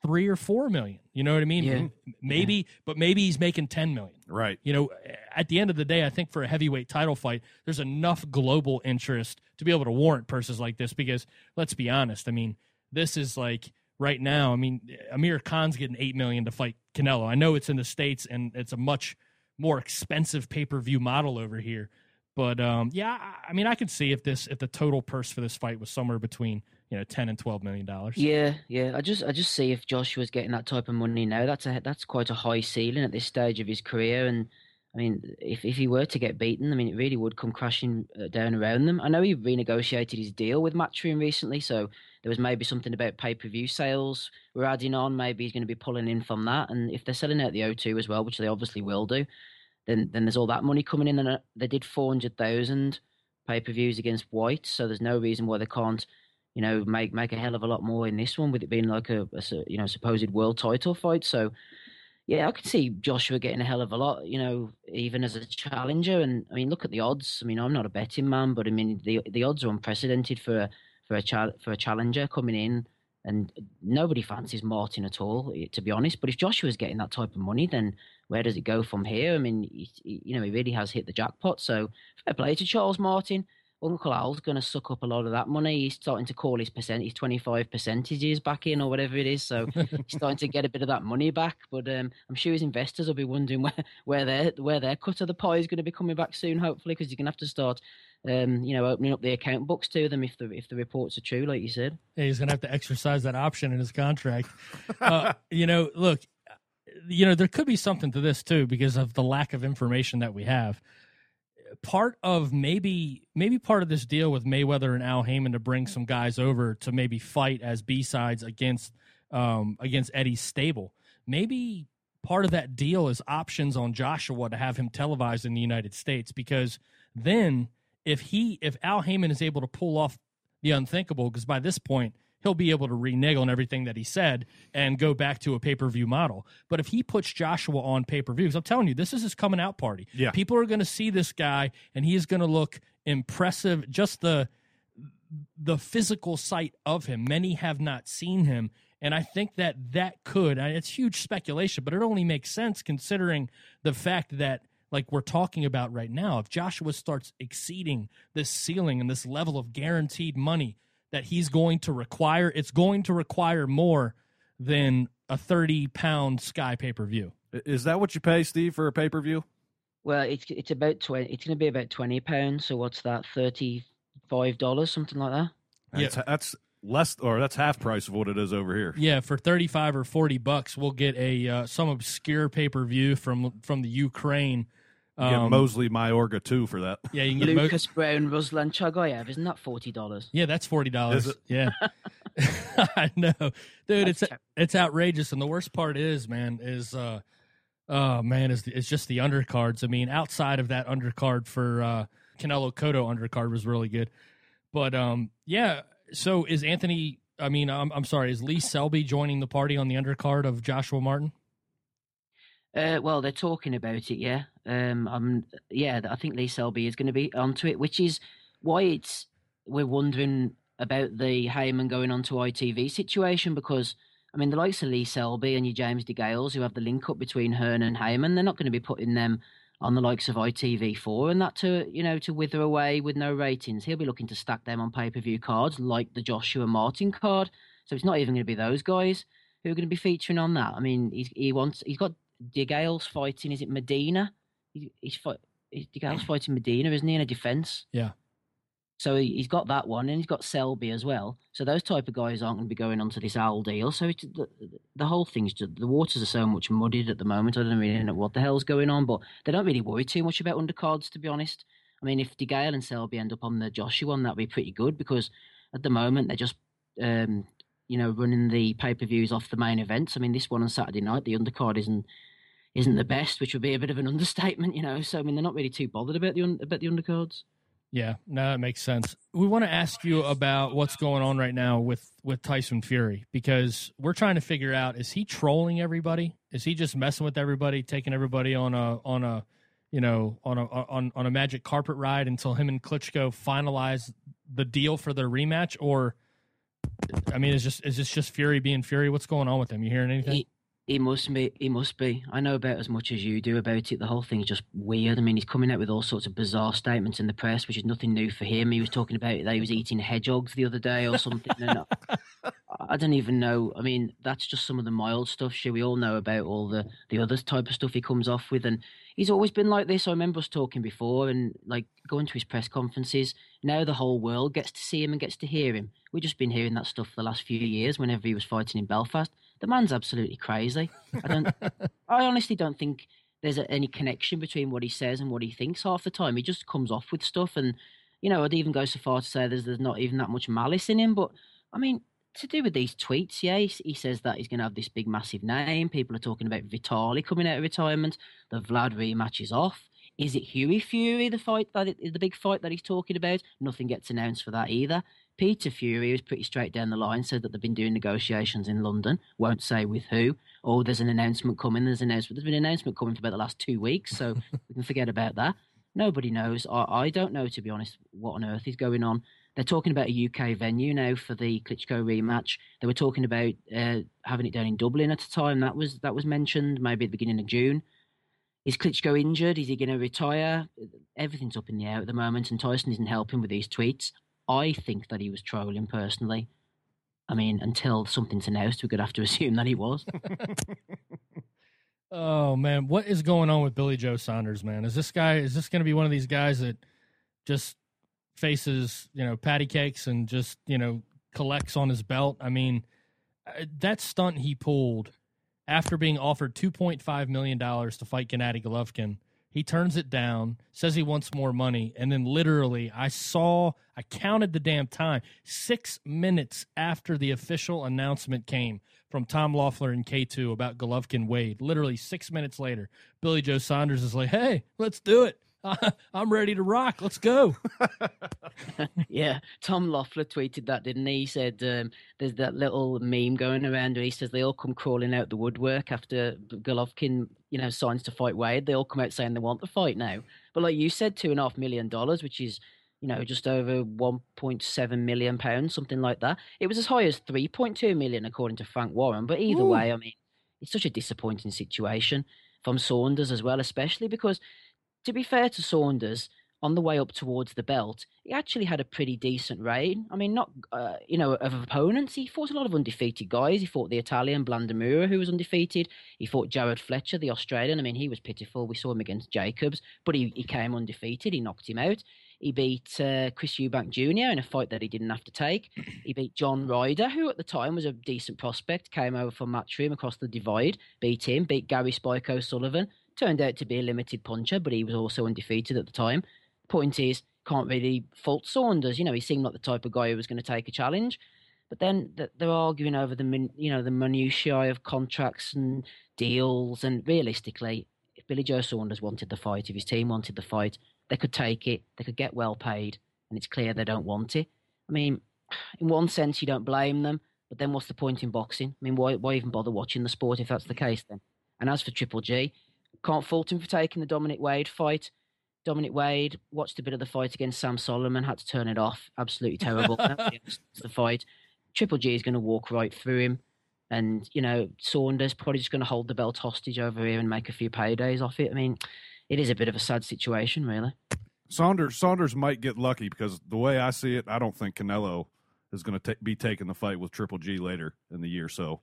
3 or 4 million you know what I mean Yeah. M- maybe but maybe he's making 10 million Right. you know, at the end of the day, I think for a heavyweight title fight, there's enough global interest to be able to warrant purses like this because let's be honest, I mean, this is like right now, I mean, Amir Khan's getting 8 million to fight Canelo. I know it's in the states and it's a much more expensive pay-per-view model over here. But um, yeah, I- I mean, I could see if this if the total purse for this fight was somewhere between you know ten and twelve million dollars. Yeah, yeah. I just, I just see if Joshua's getting that type of money now. That's a, that's quite a high ceiling at this stage of his career. And I mean, if if he were to get beaten, I mean, it really would come crashing uh, down around them. I know he renegotiated his deal with Matchroom recently, so there was maybe something about pay per view sales we're adding on. Maybe he's going to be pulling in from that. And if they're selling out the O2 as well, which they obviously will do, then then there's all that money coming in. And uh, they did four hundred thousand pay per views against Whyte, so there's no reason why they can't you know, make make a hell of a lot more in this one with it being like a, a you know supposed world title fight. So, yeah, I could see Joshua getting a hell of a lot, you know, even as a challenger. And I mean, look at the odds. I mean, I'm not a betting man, but I mean, the the odds are unprecedented for a for a chal- for a challenger coming in, and nobody fancies Martin at all, eh, to be honest. But if Joshua's getting that type of money, then where does it go from here? I mean, he- you know, he really has hit the jackpot. So fair play to Charles Martin. Uncle Al's going to suck up a lot of that money. He's starting to call his percent, his 25 percentages back in or whatever it is. So he's starting to get a bit of that money back. But um, I'm sure his investors will be wondering where, where their where their cut of the pie is going to be coming back soon, hopefully, because you're going to have to start, um, you know, opening up the account books to them if the if the reports are true, like you said. Yeah, he's gonna have to exercise that option in his contract. Uh, you know, look, you know, there could be something to this too because of the lack of information that we have. Part of maybe maybe part of this deal with Mayweather and Al Haymon to bring some guys over to maybe fight as B sides against um, against Eddie's stable. Maybe part of that deal is options on Joshua to have him televised in the United States because then if he if Al Haymon is able to pull off the unthinkable because by this point he'll be able to renege on everything that he said and go back to a pay-per-view model. But if he puts Joshua on pay-per-view, because I'm telling you, this is his coming out party. Yeah. People are going to see this guy and he is going to look impressive. Just the the physical sight of him. Many have not seen him. And I think that that could, and it's huge speculation, but it only makes sense considering the fact that, like we're talking about right now, if Joshua starts exceeding this ceiling and this level of guaranteed money that he's going to require, it's going to require more than a 30 pound Sky pay per view. Is that what you pay, Steve, for a pay per view? Well, it's it's about twenty. It's going to be about twenty pounds. So what's that? Thirty five dollars, something like that. Yeah. That's, that's less, or that's half price of what it is over here. Yeah, for 35 or 40 bucks, we'll get a uh, some obscure pay per view from from the Ukraine. You get Um, Mosley Mayorga too for that. yeah, you can get Mo- Lucas Browne, Ruslan Chagaev. isn't that forty dollars? Yeah, that's forty dollars. Yeah, I know, dude. That's it's ter- it's outrageous, and the worst part is, man, is uh, oh man, is it's just the undercards. I mean, outside of that undercard for uh, Canelo Cotto undercard was really good, but um, yeah. So is Anthony? I mean, I'm I'm sorry, is Lee Selby joining the party on the undercard of Joshua Martin? Uh, well, they're talking about it, yeah. Um, um, yeah, I think Lee Selby is going to be onto it, which is why it's we're wondering about the Haymon going on to ITV situation because I mean the likes of Lee Selby and your James DeGales who have the link up between Hearn and Haymon, they're not going to be putting them on the likes of ITV4 and that to you know to wither away with no ratings. He'll be looking to stack them on pay per view cards like the Joshua Martin card. So it's not even going to be those guys who are going to be featuring on that. I mean, he wants he's got DeGale's fighting. Is it Medina? He, he's fight. DeGale's fighting Medina, isn't he, in a defense? Yeah. So he, he's got that one, and he's got Selby as well. So those type of guys aren't going to be going onto this Al deal. So it's, the, the whole thing's just the waters are so much muddied at the moment. I don't really know what the hell's going on, but they don't really worry too much about undercards, to be honest. I mean, if DeGale and Selby end up on the Joshua one, that'd be pretty good because at the moment they're just, um, you know, running the pay per views off the main events. I mean, this one on Saturday night, the undercard isn't isn't the best, which would be a bit of an understatement, you know. So I mean, they're not really too bothered about the un- about the undercards. Yeah, no, that makes sense. We want to ask you about what's going on right now with with Tyson Fury because we're trying to figure out is he trolling everybody? Is he just messing with everybody, taking everybody on a on a you know on a on on a magic carpet ride until him and Klitschko finalize the deal for their rematch? Or I mean, is just is this just Fury being Fury? What's going on with him? You hearing anything? He, he must be. He must be. I know about as much as you do about it. The whole thing is just weird. I mean, he's coming out with all sorts of bizarre statements in the press, which is nothing new for him. He was talking about that he was eating hedgehogs the other day or something. I, don't even know. I mean, that's just some of the mild stuff. Sure, we all know about all the the other type of stuff he comes off with, and he's always been like this. I remember us talking before, and like going to his press conferences. Now the whole world gets to see him and gets to hear him. We've just been hearing that stuff for the last few years. Whenever he was fighting in Belfast, the man's absolutely crazy. I don't. I honestly don't think there's a, any connection between what he says and what he thinks half the time. He just comes off with stuff, and you know, I'd even go so far to say there's there's not even that much malice in him. But I mean, to do with these tweets, yeah, he, he says that he's going to have this big, massive name. People are talking about Vitali coming out of retirement. The Vlad rematch is off. Is it Hughie Fury, the fight that it, the big fight that he's talking about? Nothing gets announced for that either. Peter Fury was pretty straight down the line, said that they've been doing negotiations in London. Won't say with who. Oh, there's an announcement coming. There's an announcement. There's been an announcement coming for about the last two weeks, so we can forget about that. Nobody knows. I, I don't know, to be honest, what on earth is going on. They're talking about a UK venue now for the Klitschko rematch. They were talking about uh, having it down in Dublin at a time. That was that was mentioned, maybe at the beginning of June. Is Klitschko injured? Is he going to retire? Everything's up in the air at the moment, and Tyson isn't helping with these tweets. I think that he was trolling personally. I mean, until something's announced, we're going to have to assume that he was. Oh man, what is going on with Billy Joe Saunders, man? Is this guy is this going to be one of these guys that just faces, you know, patty cakes and just, you know, collects on his belt? I mean, uh, that stunt he pulled after being offered 2.5 million dollars to fight Gennady Golovkin, he turns it down, says he wants more money, and then literally I saw I counted the damn time. 6 minutes after the official announcement came from Tom Loeffler and K2 about Golovkin Wade. Literally six minutes later, Billy Joe Saunders is like, "Hey, let's do it. I'm ready to rock. Let's go." yeah, Tom Loeffler tweeted that, didn't he? He said um, there's that little meme going around where he says they all come crawling out the woodwork after Golovkin, you know, signs to fight Wade. They all come out saying they want the fight now. But like you said, two and a half million dollars, which is you know, just over 1.7 million pounds, something like that. It was as high as 3.2 million, according to Frank Warren. But either Ooh. way, I mean, it's such a disappointing situation from Saunders as well, especially because to be fair to Saunders, on the way up towards the belt, he actually had a pretty decent reign. I mean, not uh, you know of opponents. He fought a lot of undefeated guys. He fought the Italian Blandamura, who was undefeated. He fought Jarrod Fletcher, the Australian. I mean, he was pitiful. We saw him against Jacobs, but he, he came undefeated. He knocked him out. He beat uh, Chris Eubank Jr. in a fight that he didn't have to take. He beat John Ryder, who at the time was a decent prospect, came over from Matchroom across the divide, beat him, beat Gary Spike O'Sullivan. Turned out to be a limited puncher, but he was also undefeated at the time. Point is, can't really fault Saunders. You know, he seemed like the type of guy who was going to take a challenge. But then they're arguing over the you know the minutiae of contracts and deals. And realistically, if Billy Joe Saunders wanted the fight, if his team wanted the fight, they could take it. They could get well paid, and it's clear they don't want it. I mean, in one sense, you don't blame them. But then, what's the point in boxing? I mean, why why even bother watching the sport if that's the case? Then, and as for Triple G, can't fault him for taking the Dominic Wade fight. Dominic Wade watched a bit of the fight against Sam Soliman, had to turn it off. Absolutely terrible. the fight. Triple G is going to walk right through him. And, you know, Saunders probably just going to hold the belt hostage over here and make a few paydays off it. I mean, it is a bit of a sad situation, really. Saunders Saunders might get lucky because the way I see it, I don't think Canelo is going to be taking the fight with Triple G later in the year. So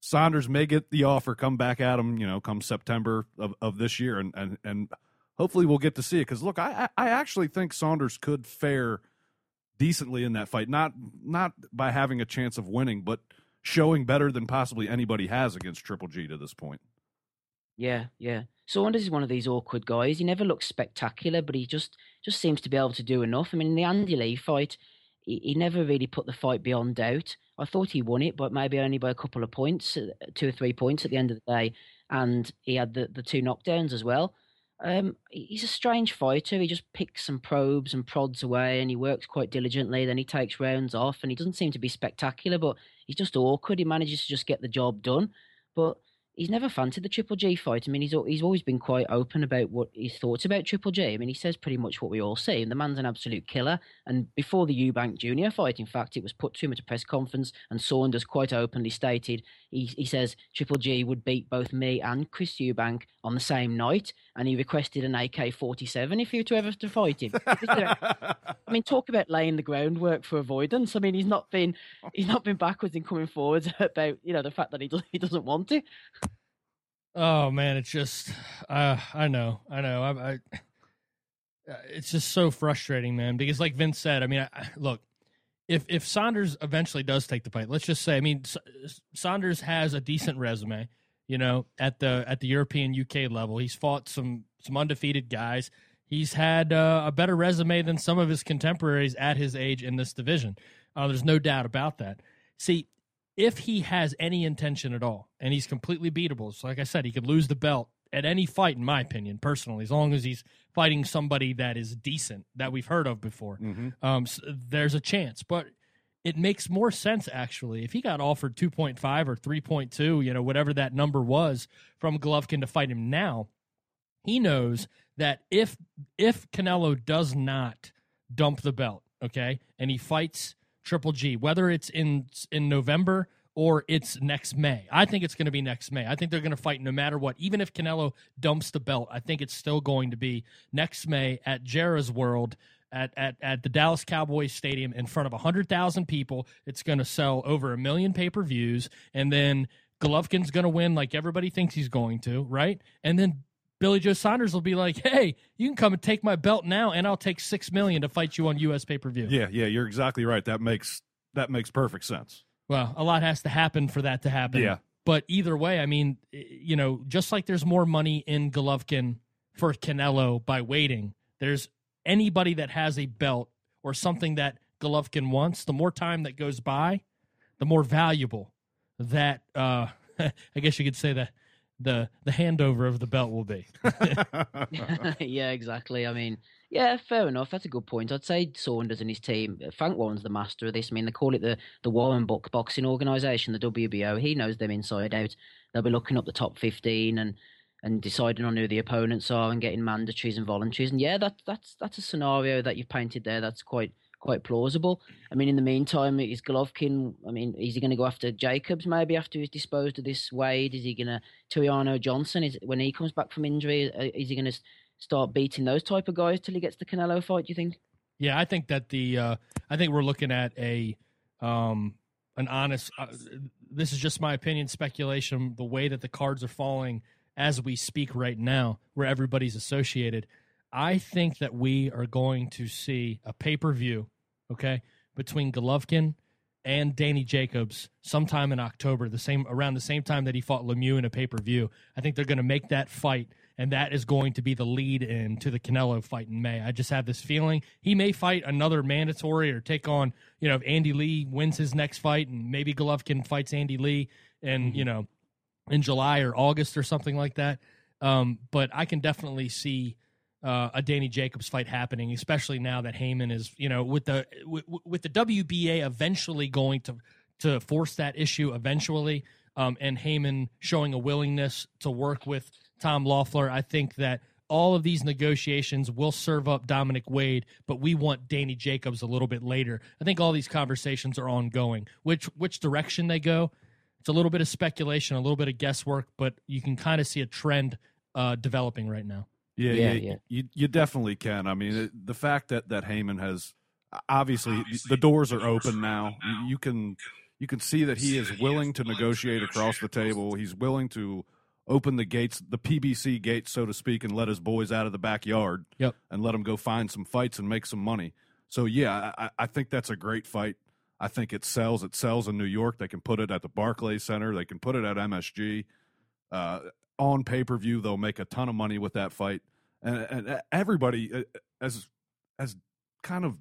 Saunders may get the offer, come back at him, you know, come September of, of this year, and, and and hopefully we'll get to see it. Because look, I I actually think Saunders could fare decently in that fight, not not by having a chance of winning, but showing better than possibly anybody has against Triple G to this point. Yeah, yeah. Saunders is one of these awkward guys. He never looks spectacular, but he just just seems to be able to do enough. I mean, in the Andy Lee fight, he, he never really put the fight beyond doubt. I thought he won it, but maybe only by a couple of points, uh, two or three points at the end of the day. And he had the, the two knockdowns as well. Um, he's a strange fighter. He just picks and probes and prods away, and he works quite diligently. Then he takes rounds off, and he doesn't seem to be spectacular, but he's just awkward. He manages to just get the job done. But he's never fancied the Triple G fight. I mean, he's he's always been quite open about what his thoughts about Triple G. I mean, he says pretty much what we all see. And the man's an absolute killer. And before the Eubank Jr. fight, in fact, it was put to him at a press conference, and Saunders quite openly stated he he says Triple G would beat both me and Chris Eubank on the same night, and he requested an AK forty seven if he were to ever to fight him. I mean, talk about laying the groundwork for avoidance. I mean, he's not been he's not been backwards in coming forwards about you know the fact that he he doesn't want to. Oh man, it's just uh, I know, I know. I, I, uh, it's just so frustrating, man. Because like Vince said, I mean, I, look, if if Saunders eventually does take the fight, let's just say, I mean, Saunders has a decent resume, you know, at the at the European UK level. He's fought some some undefeated guys. He's had uh, a better resume than some of his contemporaries at his age in this division. Uh, there's no doubt about that. See, if he has any intention at all, and he's completely beatable. So, like I said, he could lose the belt at any fight, in my opinion, personally, as long as he's fighting somebody that is decent that we've heard of before. Mm-hmm. Um, so there's a chance, but it makes more sense actually if he got offered 2.5 or 3.2, you know, whatever that number was from Golovkin to fight him now. He knows that if if Canelo does not dump the belt, okay, and he fights Triple G, whether it's in in November or it's next May. I think it's going to be next May. I think they're going to fight no matter what. Even if Canelo dumps the belt, I think it's still going to be next May at Jerry's World at, at, at the Dallas Cowboys Stadium in front of 100,000 people. It's going to sell over a million pay per views. And then Golovkin's going to win like everybody thinks he's going to, right? And then Billy Joe Saunders will be like, "Hey, you can come and take my belt now, and I'll take six million to fight you on U.S. pay per view." Yeah, yeah, you're exactly right. That makes that makes perfect sense. Well, a lot has to happen for that to happen. Yeah, but either way, I mean, you know, just like there's more money in Golovkin for Canelo by waiting, there's anybody that has a belt or something that Golovkin wants. The more time that goes by, the more valuable that. uh I guess you could say that the the handover of the belt will be. yeah, exactly. I mean, yeah, fair enough. That's a good point. I'd say Saunders and his team. Frank Warren's the master of this. I mean, they call it the the Warren Buck Boxing Organization, the WBO. He knows them inside out. They'll be looking up the top fifteen and and deciding on who the opponents are and getting mandatories and voluntaries. And yeah, that that's that's a scenario that you've painted there. That's quite quite plausible. I mean, in the meantime, is Golovkin? I mean, is he going to go after Jacobs maybe after he's disposed of this Wade? Is he going to Tureano Johnson? Is when he comes back from injury, uh, is he going to start beating those type of guys till he gets the Canelo fight? Do you think? Yeah, I think that the uh, I think we're looking at a um, an honest. Uh, this is just my opinion, speculation. The way that the cards are falling as we speak right now, where everybody's associated, I think that we are going to see a pay per view, okay, between Golovkin and Danny Jacobs sometime in October, the same around the same time that he fought Lemieux in a pay per view. I think they're going to make that fight, and that is going to be the lead in to the Canelo fight in May. I just have this feeling he may fight another mandatory or take on, you know, if Andy Lee wins his next fight, and maybe Golovkin fights Andy Lee, and you mm-hmm. know, in July or August or something like that. Um, but I can definitely see uh, a Danny Jacobs fight happening, especially now that Haymon is, you know, with the with, with the WBA eventually going to to force that issue eventually, um, and Haymon showing a willingness to work with Tom Loeffler. I think that all of these negotiations will serve up Dominic Wade, but we want Danny Jacobs a little bit later. I think all these conversations are ongoing. Which which direction they go, it's a little bit of speculation, a little bit of guesswork, but you can kind of see a trend uh, developing right now. Yeah, Yeah, you, yeah. You, you definitely can. I mean, it, the fact that that Haymon has obviously the doors are open now. You, you can you can see that he is willing to negotiate across the table. He's willing to open the gates, the PBC gates, so to speak, and let his boys out of the backyard. Yep. and let them go find some fights and make some money. So yeah, I, I think that's a great fight. I think it sells. It sells in New York. They can put it at the Barclays Center. They can put it at MSG. Uh, on pay per view, they'll make a ton of money with that fight. And, and everybody, uh, as as kind of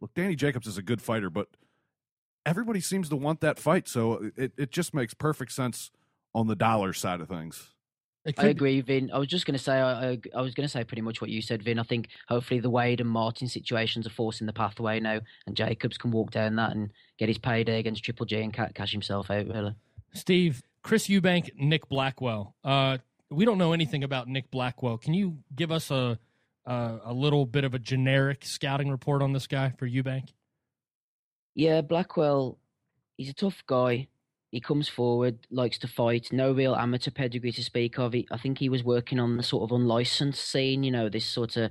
look, Danny Jacobs is a good fighter, but everybody seems to want that fight. So it, it just makes perfect sense on the dollar side of things. I agree, Vin. I was just going to say, I, I, I was going to say pretty much what you said, Vin. I think hopefully the Wade and Martin situations are forcing the pathway now, and Jacobs can walk down that and get his payday against Triple G and ca- cash himself out. Really. Steve, Chris Eubank, Nick Blackwell. Uh, we don't know anything about Nick Blackwell. Can you give us a a, a little bit of a generic scouting report on this guy for Eubank? Yeah, Blackwell, he's a tough guy. He comes forward, likes to fight. No real amateur pedigree to speak of. He, I think he was working on the sort of unlicensed scene. You know, this sort of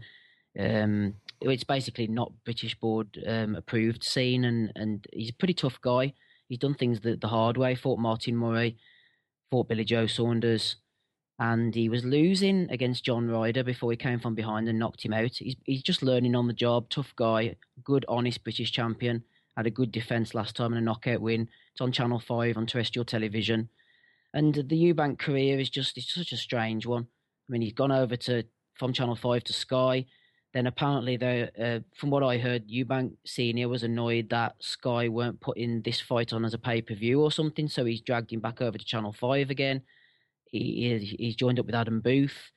um, it's basically not British board um, approved scene, and and he's a pretty tough guy. He's done things the, the hard way. Fought Martin Murray, fought Billy Joe Saunders, and he was losing against John Ryder before he came from behind and knocked him out. He's he's just learning on the job. Tough guy, good, honest British champion. Had a good defense last time and a knockout win. It's on Channel Five on terrestrial television, and the Eubank career is just it's such a strange one. I mean, he's gone over to from Channel Five to Sky. Then apparently, they uh, from what I heard, Eubank Senior was annoyed that Sky weren't putting this fight on as a pay per view or something, so he's dragged him back over to Channel Five again. He he's joined up with Adam Booth.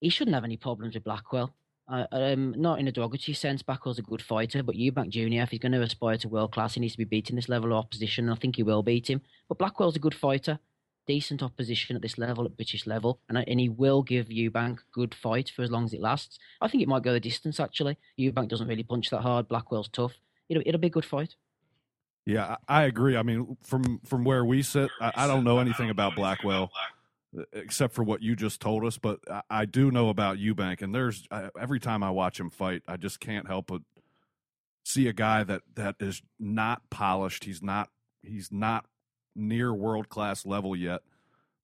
He shouldn't have any problems with Blackwell. Uh, um, not in a derogatory sense. Blackwell's a good fighter, but Eubank Junior, if he's going to aspire to world class, he needs to be beating this level of opposition. And I think he will beat him. But Blackwell's a good fighter, decent opposition at this level, at British level, and and he will give Eubank good fight for as long as it lasts. I think it might go the distance. Actually, Eubank doesn't really punch that hard. Blackwell's tough. It'll it'll be a good fight. Yeah, I agree. I mean, from from where we sit, I, I don't know anything about Blackwell except for what you just told us, but I, I do know about Eubank. And there's I, every time I watch him fight, I just can't help but see a guy that that is not polished. He's not he's not near world class level yet,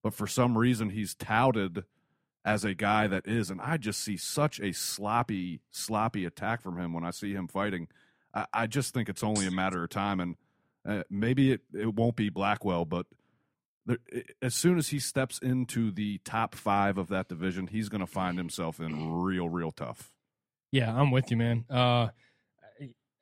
but for some reason he's touted as a guy that is, and I just see such a sloppy sloppy attack from him when I see him fighting. I, I just think it's only a matter of time, and uh, maybe it, it won't be Blackwell, but as soon as he steps into the top five of that division, he's going to find himself in real, real tough. Yeah, I'm with you, man. Uh,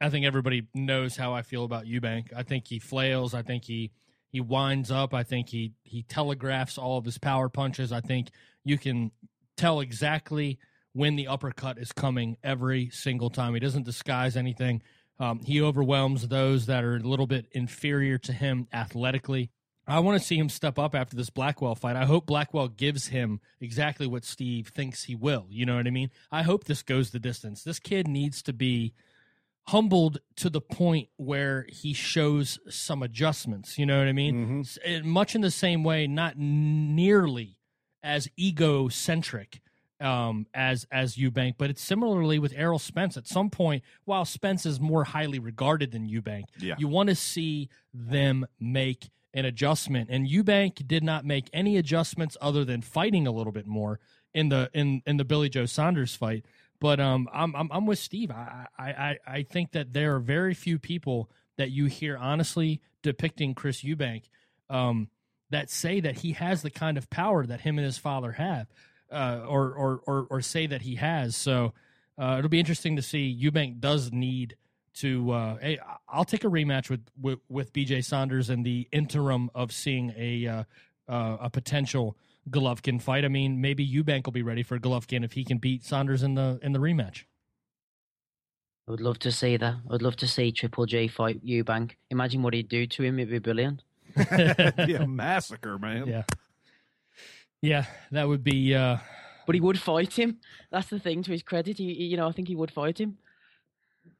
I think everybody knows how I feel about Eubank. I think he flails. I think he he winds up. I think he he telegraphs all of his power punches. I think you can tell exactly when the uppercut is coming every single time. He doesn't disguise anything. Um, he overwhelms those that are a little bit inferior to him athletically. I want to see him step up after this Blackwell fight. I hope Blackwell gives him exactly what Steve thinks he will. You know what I mean? I hope this goes the distance. This kid needs to be humbled to the point where he shows some adjustments. You know what I mean? Eh, Much in the same way, not nearly as egocentric um, as as Eubank, but it's similarly with Errol Spence. At some point, while Spence is more highly regarded than Eubank, Yeah. you want to see them make an adjustment. And Eubank did not make any adjustments other than fighting a little bit more in the in in the Billy Joe Saunders fight. But um, I'm I'm, I'm with Steve. I, I I think that there are very few people that you hear honestly depicting Chris Eubank um, that say that he has the kind of power that him and his father have, uh, or, or or or say that he has. So uh, it'll be interesting to see. Eubank does need to. Uh, hey, I'll take a rematch with, with with BJ Saunders in the interim of seeing a uh, uh, a potential Golovkin fight. I mean, maybe Eubank will be ready for Golovkin if he can beat Saunders in the in the rematch. I would love to see that. I'd love to see Triple G fight Eubank. Imagine what he'd do to him. It'd be brilliant. be a massacre, man. Yeah, yeah, that would be. Uh, But he would fight him. That's the thing. To his credit, he, he- you know, I think he would fight him.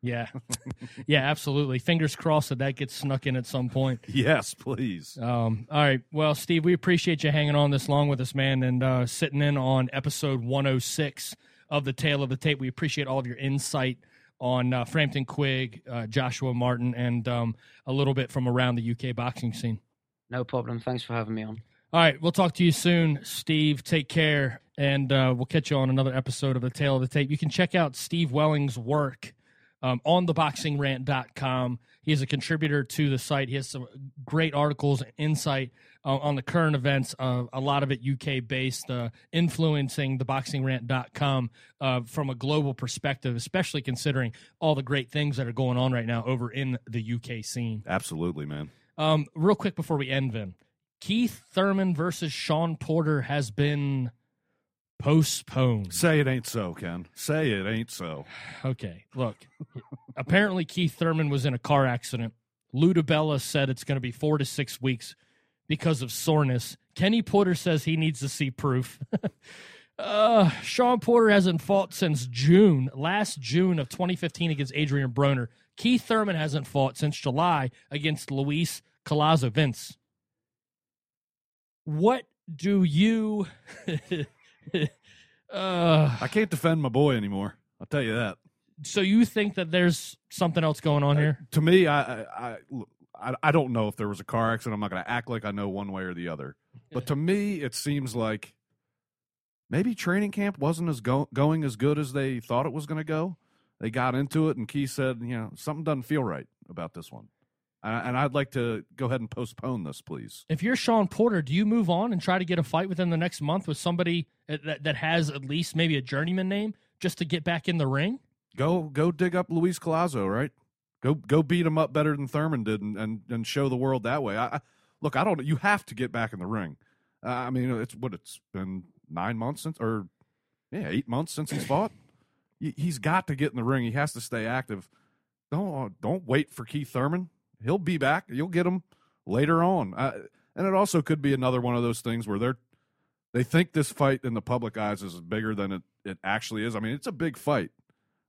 Yeah, yeah, absolutely. Fingers crossed that that gets snuck in at some point. Yes, please. Um, all right. Well, Steve, we appreciate you hanging on this long with us, man, and uh, sitting in on episode 106 of the Tale of the Tape. We appreciate all of your insight on uh, Frampton Quigg, uh, Joshua Martin, and um, a little bit from around the UK boxing scene. No problem. Thanks for having me on. All right. We'll talk to you soon, Steve. Take care, and uh, we'll catch you on another episode of the Tale of the Tape. You can check out Steve Wellings' work um, on theboxingrant.com. He is a contributor to the site. He has some great articles and insight uh, on the current events, uh, a lot of it UK based, uh, influencing theboxingrant.com uh, from a global perspective, especially considering all the great things that are going on right now over in the UK scene. Absolutely, man. Um, real quick before we end, Vin, Keith Thurman versus Sean Porter has been postponed. Say it ain't so, Ken. Say it ain't so. Okay, look. apparently, Keith Thurman was in a car accident. Lou DiBella said it's going to be four to six weeks because of soreness. Kenny Porter says he needs to see proof. uh, Sean Porter hasn't fought since June, last June of 2015 against Adrian Broner. Keith Thurman hasn't fought since July against Luis Colazo Vince. What do you. uh, I can't defend my boy anymore. I'll tell you that. so you think that there's something else going on here? To me, I I I, I don't know if there was a car accident. I'm not going to act like I know one way or the other. But to me, it seems like maybe training camp wasn't as go- going as good as they thought it was going to go. They got into it, and Key said, you know, something doesn't feel right about this one. Uh, and I'd like to go ahead and postpone this, please. If you're Sean Porter, do you move on and try to get a fight within the next month with somebody that, that has at least maybe a journeyman name just to get back in the ring? Go go dig up Luis Colazo, right? Go go beat him up better than Thurman did, and and, and show the world that way. I, I look. I don't. You have to get back in the ring. Uh, I mean, it's what it's been nine months since, or yeah, eight months since he's fought. He- He's got to get in the ring. He has to stay active. Don't don't wait for Keith Thurman. He'll be back. You'll get him later on. Uh, and it also could be another one of those things where they're they think this fight in the public eyes is bigger than it, it actually is. I mean, it's a big fight.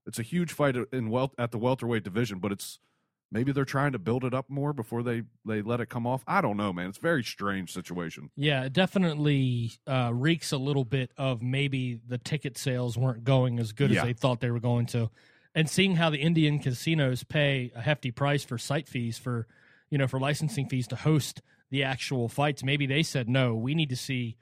It's a huge fight in wel- at the welterweight division, but it's maybe they're trying to build it up more before they they let it come off. I don't know, man. It's a very strange situation. Yeah, it definitely uh, reeks a little bit of maybe the ticket sales weren't going as good Yeah. as they thought they were going to. And seeing how the Indian casinos pay a hefty price for site fees for, you know, for licensing fees to host the actual fights, maybe they said no. We need to see,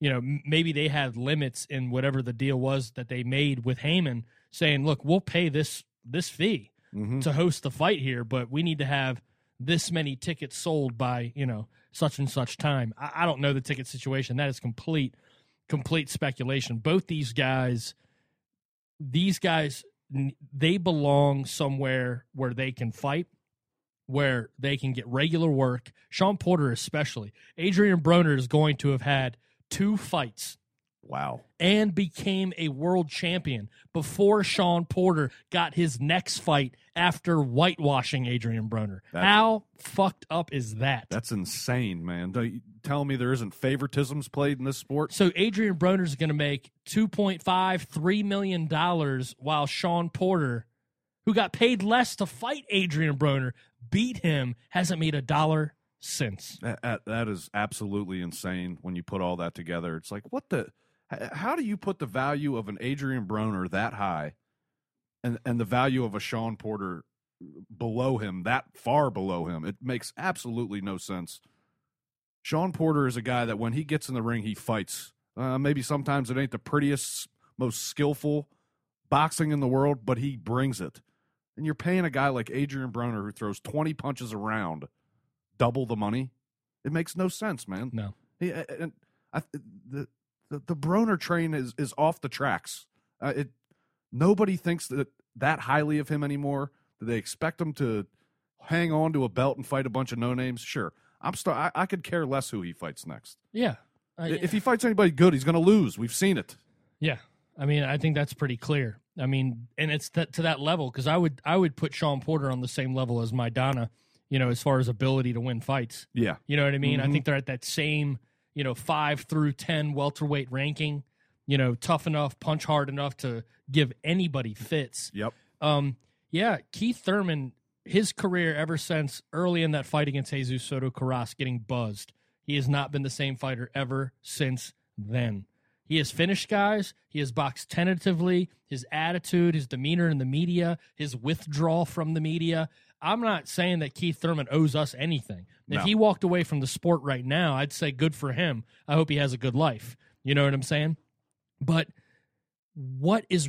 you know, maybe they had limits in whatever the deal was that they made with Haymon, saying, "Look, we'll pay this this fee Mhm. to host the fight here, but we need to have this many tickets sold by you know such and such time. I, I don't know the ticket situation. That is complete complete speculation. Both these guys, these guys, they belong somewhere where they can fight. Where they can get regular work. Sean Porter, especially. Adrian Broner is going to have had two fights Wow. and became a world champion before Sean Porter got his next fight after whitewashing Adrian Broner. That's- How fucked up is that? That's insane, man. You tell me there isn't favoritisms played in this sport? So Adrian Broner is going to make two point five, three million dollars while Sean Porter who got paid less to fight Adrian Broner beat him hasn't made a dollar since. That, that, that is absolutely insane when you put all that together. It's like, what the? How do you put the value of an Adrian Broner that high, and and the value of a Sean Porter below him that far below him? It makes absolutely no sense. Sean Porter is a guy that when he gets in the ring, he fights. Uh, maybe sometimes it ain't the prettiest, most skillful boxing in the world, but he brings it. And you're paying a guy like Adrian Broner who throws 20 punches around double the money. It makes no sense, man. No. He, and I, the, the the Broner train is is off the tracks. Uh, it nobody thinks that that highly of him anymore. Do they expect him to hang on to a belt and fight a bunch of no names? Sure, I'm st- I, I could care less who he fights next. Yeah. I- if he fights anybody good, he's going to lose. We've seen it. Yeah, I mean, I think that's pretty clear. I mean, and it's that to that level because I would I would put Sean Porter on the same level as Maidana, you know, as far as ability to win fights. Yeah, You know what I mean? I Mhm. think they're at that same, you know, five through ten welterweight ranking. You know, tough enough, punch hard enough to give anybody fits. yep. Um, yeah, Keith Thurman, his career ever since early in that fight against Jesus Soto Karass getting buzzed, he has not been the same fighter ever since then. He has finished guys. He has boxed tentatively. His attitude, his demeanor in the media, his withdrawal from the media. I'm not saying that Keith Thurman owes us anything. If he walked away from the sport right now, I'd say good for him. I hope he has a good life. You know what I'm saying? But what is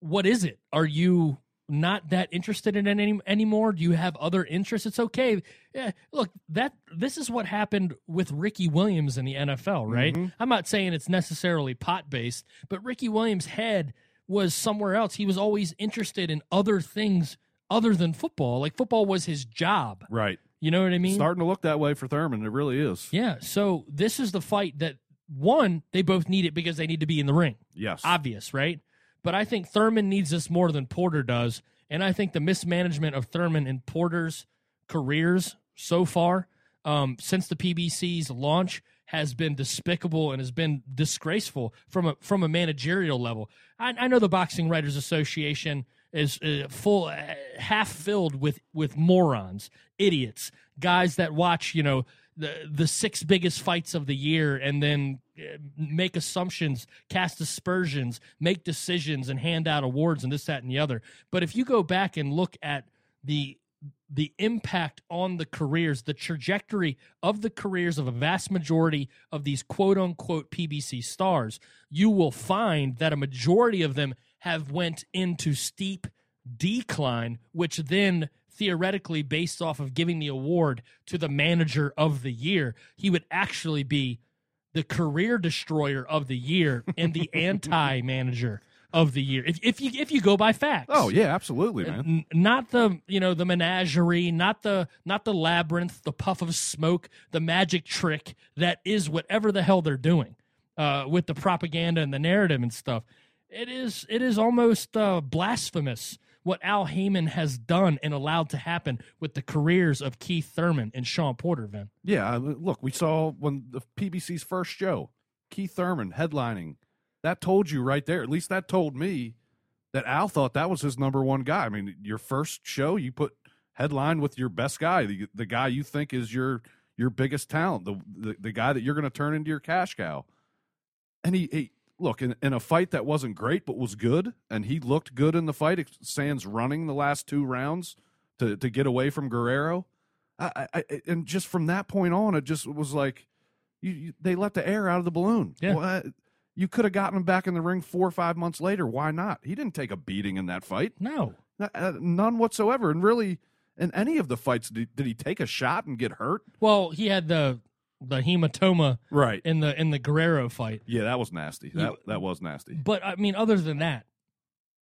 what is it? Are you not that interested in it any, anymore? Do you have other interests? It's okay. Yeah, look, that this is what happened with Ricky Williams in the NFL, right? Mm-hmm. I'm not saying it's necessarily pot based, but Ricky Williams' head was somewhere else. He was always interested in other things other than football. Like football was his job. Right. You know what I mean? Starting to look that way for Thurman. It really is. Yeah. So this is the fight that one, they both need it because they need to be in the ring Yes. obvious, right? But I think Thurman needs this more than Porter does. And I think the mismanagement of Thurman and Porter's careers so far, um, since the PBC's launch, has been despicable and has been disgraceful from a from a managerial level. I, I know the Boxing Writers Association is uh, full, uh, half filled with with morons, idiots, guys that watch, you know, the the six biggest fights of the year and then uh, make assumptions, cast aspersions, make decisions, and hand out awards and this, that, and the other. But if you go back and look at the the impact on the careers, the trajectory of the careers of a vast majority of these quote unquote PBC stars, you will find that a majority of them have went into steep decline, which then theoretically, based off of giving the award to the manager of the year, he would actually be the career destroyer of the year and the anti manager of the year. If, if you if you go by facts. Oh yeah, absolutely, man. Not the you know the menagerie, not the not the labyrinth, the puff of smoke, the magic trick that is whatever the hell they're doing uh, with the propaganda and the narrative and stuff. It is it is almost uh, blasphemous what Al Haymon has done and allowed to happen with the careers of Keith Thurman and Sean Porter. Vin. Yeah, look, we saw when the PBC's first show, Keith Thurman headlining. That told you right there. At least that told me that Al thought that was his number one guy. I mean, your first show, you put headline with your best guy, the, the guy you think is your your biggest talent, the the, the guy that you're going to turn into your cash cow. And he, he look in, in a fight that wasn't great but was good, and he looked good in the fight. Sans running the last two rounds to to get away from Guerrero. I, I, I- and just from that point on, it just was like you, you they let the air out of the balloon. Yeah. What? You could have gotten him back in the ring four or five months later. Why not? He didn't take a beating in that fight, No, uh, none whatsoever. And really, in any of the fights, did, did he take a shot and get hurt? well he had the the hematoma Right. in the in the Guerrero fight. Yeah, that was nasty. That You- that was nasty. But I mean, other than that,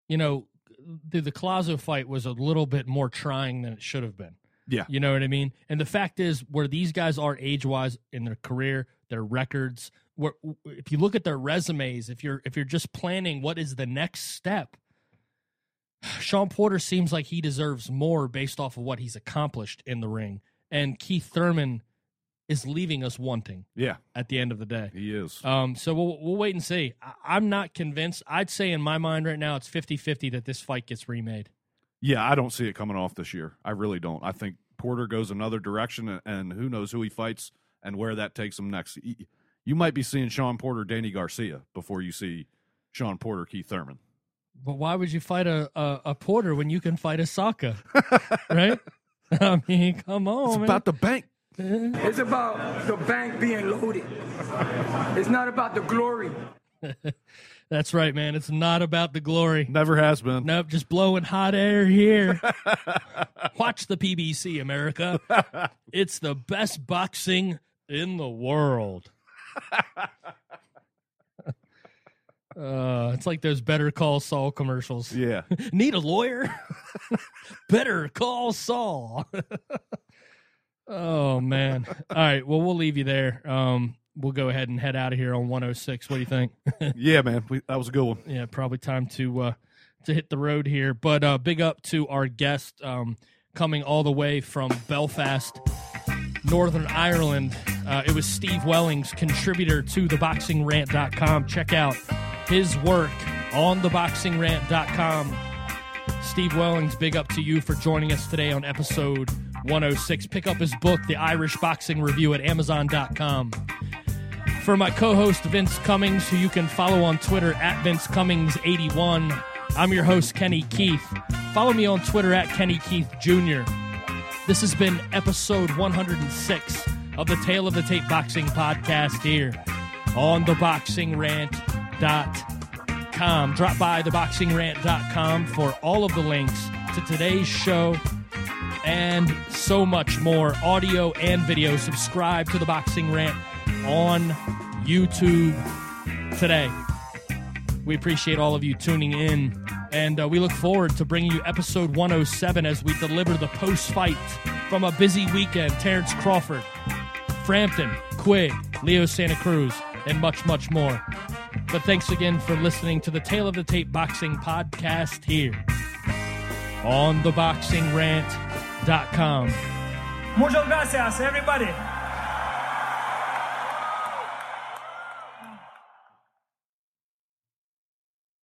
you know, the the Colazo fight was a little bit more trying than it should have been. Yeah. You know what I mean? And the fact is, where these guys are age wise in their career, their records, where if you look at their resumes, if you're if you're just planning what is the next step, Sean Porter seems like he deserves more based off of what he's accomplished in the ring, and Keith Thurman is leaving us wanting Yeah, at the end of the day. he is. Um, so we'll, we'll wait and see. I, I'm not convinced. I'd say in my mind right now, it's 50 50 that this fight gets remade. Yeah, I don't see it coming off this year. I really don't. I think Porter goes another direction, and, and who knows who he fights and where that takes him next. You, you might be seeing Sean Porter, Danny Garcia before you see Sean Porter, Keith Thurman. But why would you fight a, a, a Porter when you can fight a Saka? right? I mean, come on. It's man. about the bank. It's about the bank being loaded. It's not about the glory. That's right, man. It's not about the glory. Never has been. Nope, just blowing hot air here. Watch the PBC, America. It's the best boxing in the world. Uh, it's like those Better Call Saul commercials. Yeah. Need a lawyer? Better call Saul. Oh man. All right. Well, we'll leave you there. Um, we'll go ahead and head out of here on 106. What do you think? Yeah, man. We, that was a good one. yeah, probably time to uh, to hit the road here. But uh, big up to our guest um, coming all the way from Belfast, Northern Ireland. Uh, it was Steve Wellings, contributor to theboxingrant.com. Check out his work on theboxingrant.com. Steve Wellings, big up to you for joining us today on episode 106. Pick up his book, The Irish Boxing Review, at Amazon.com. For my co host, Vince Cummings, who you can follow on Twitter at Vince Cummings81, I'm your host, Kenny Keith. Follow me on Twitter at Kenny Keith Jr. This has been episode 106 of the Tale of the Tape Boxing Podcast here on theboxingrant.com. Drop by theboxingrant.com for all of the links to today's show and so much more audio and video. Subscribe to the Boxing Rant on YouTube today. We appreciate all of you tuning in, and uh, we look forward to bringing you episode 107 as we deliver the post fight from a busy weekend. Terrence Crawford, Frampton, Quigg, Leo Santa Cruz, and much, much more. But thanks again for listening to the Tale of the Tape Boxing Podcast here on theboxingrant.com. Muchas gracias, everybody.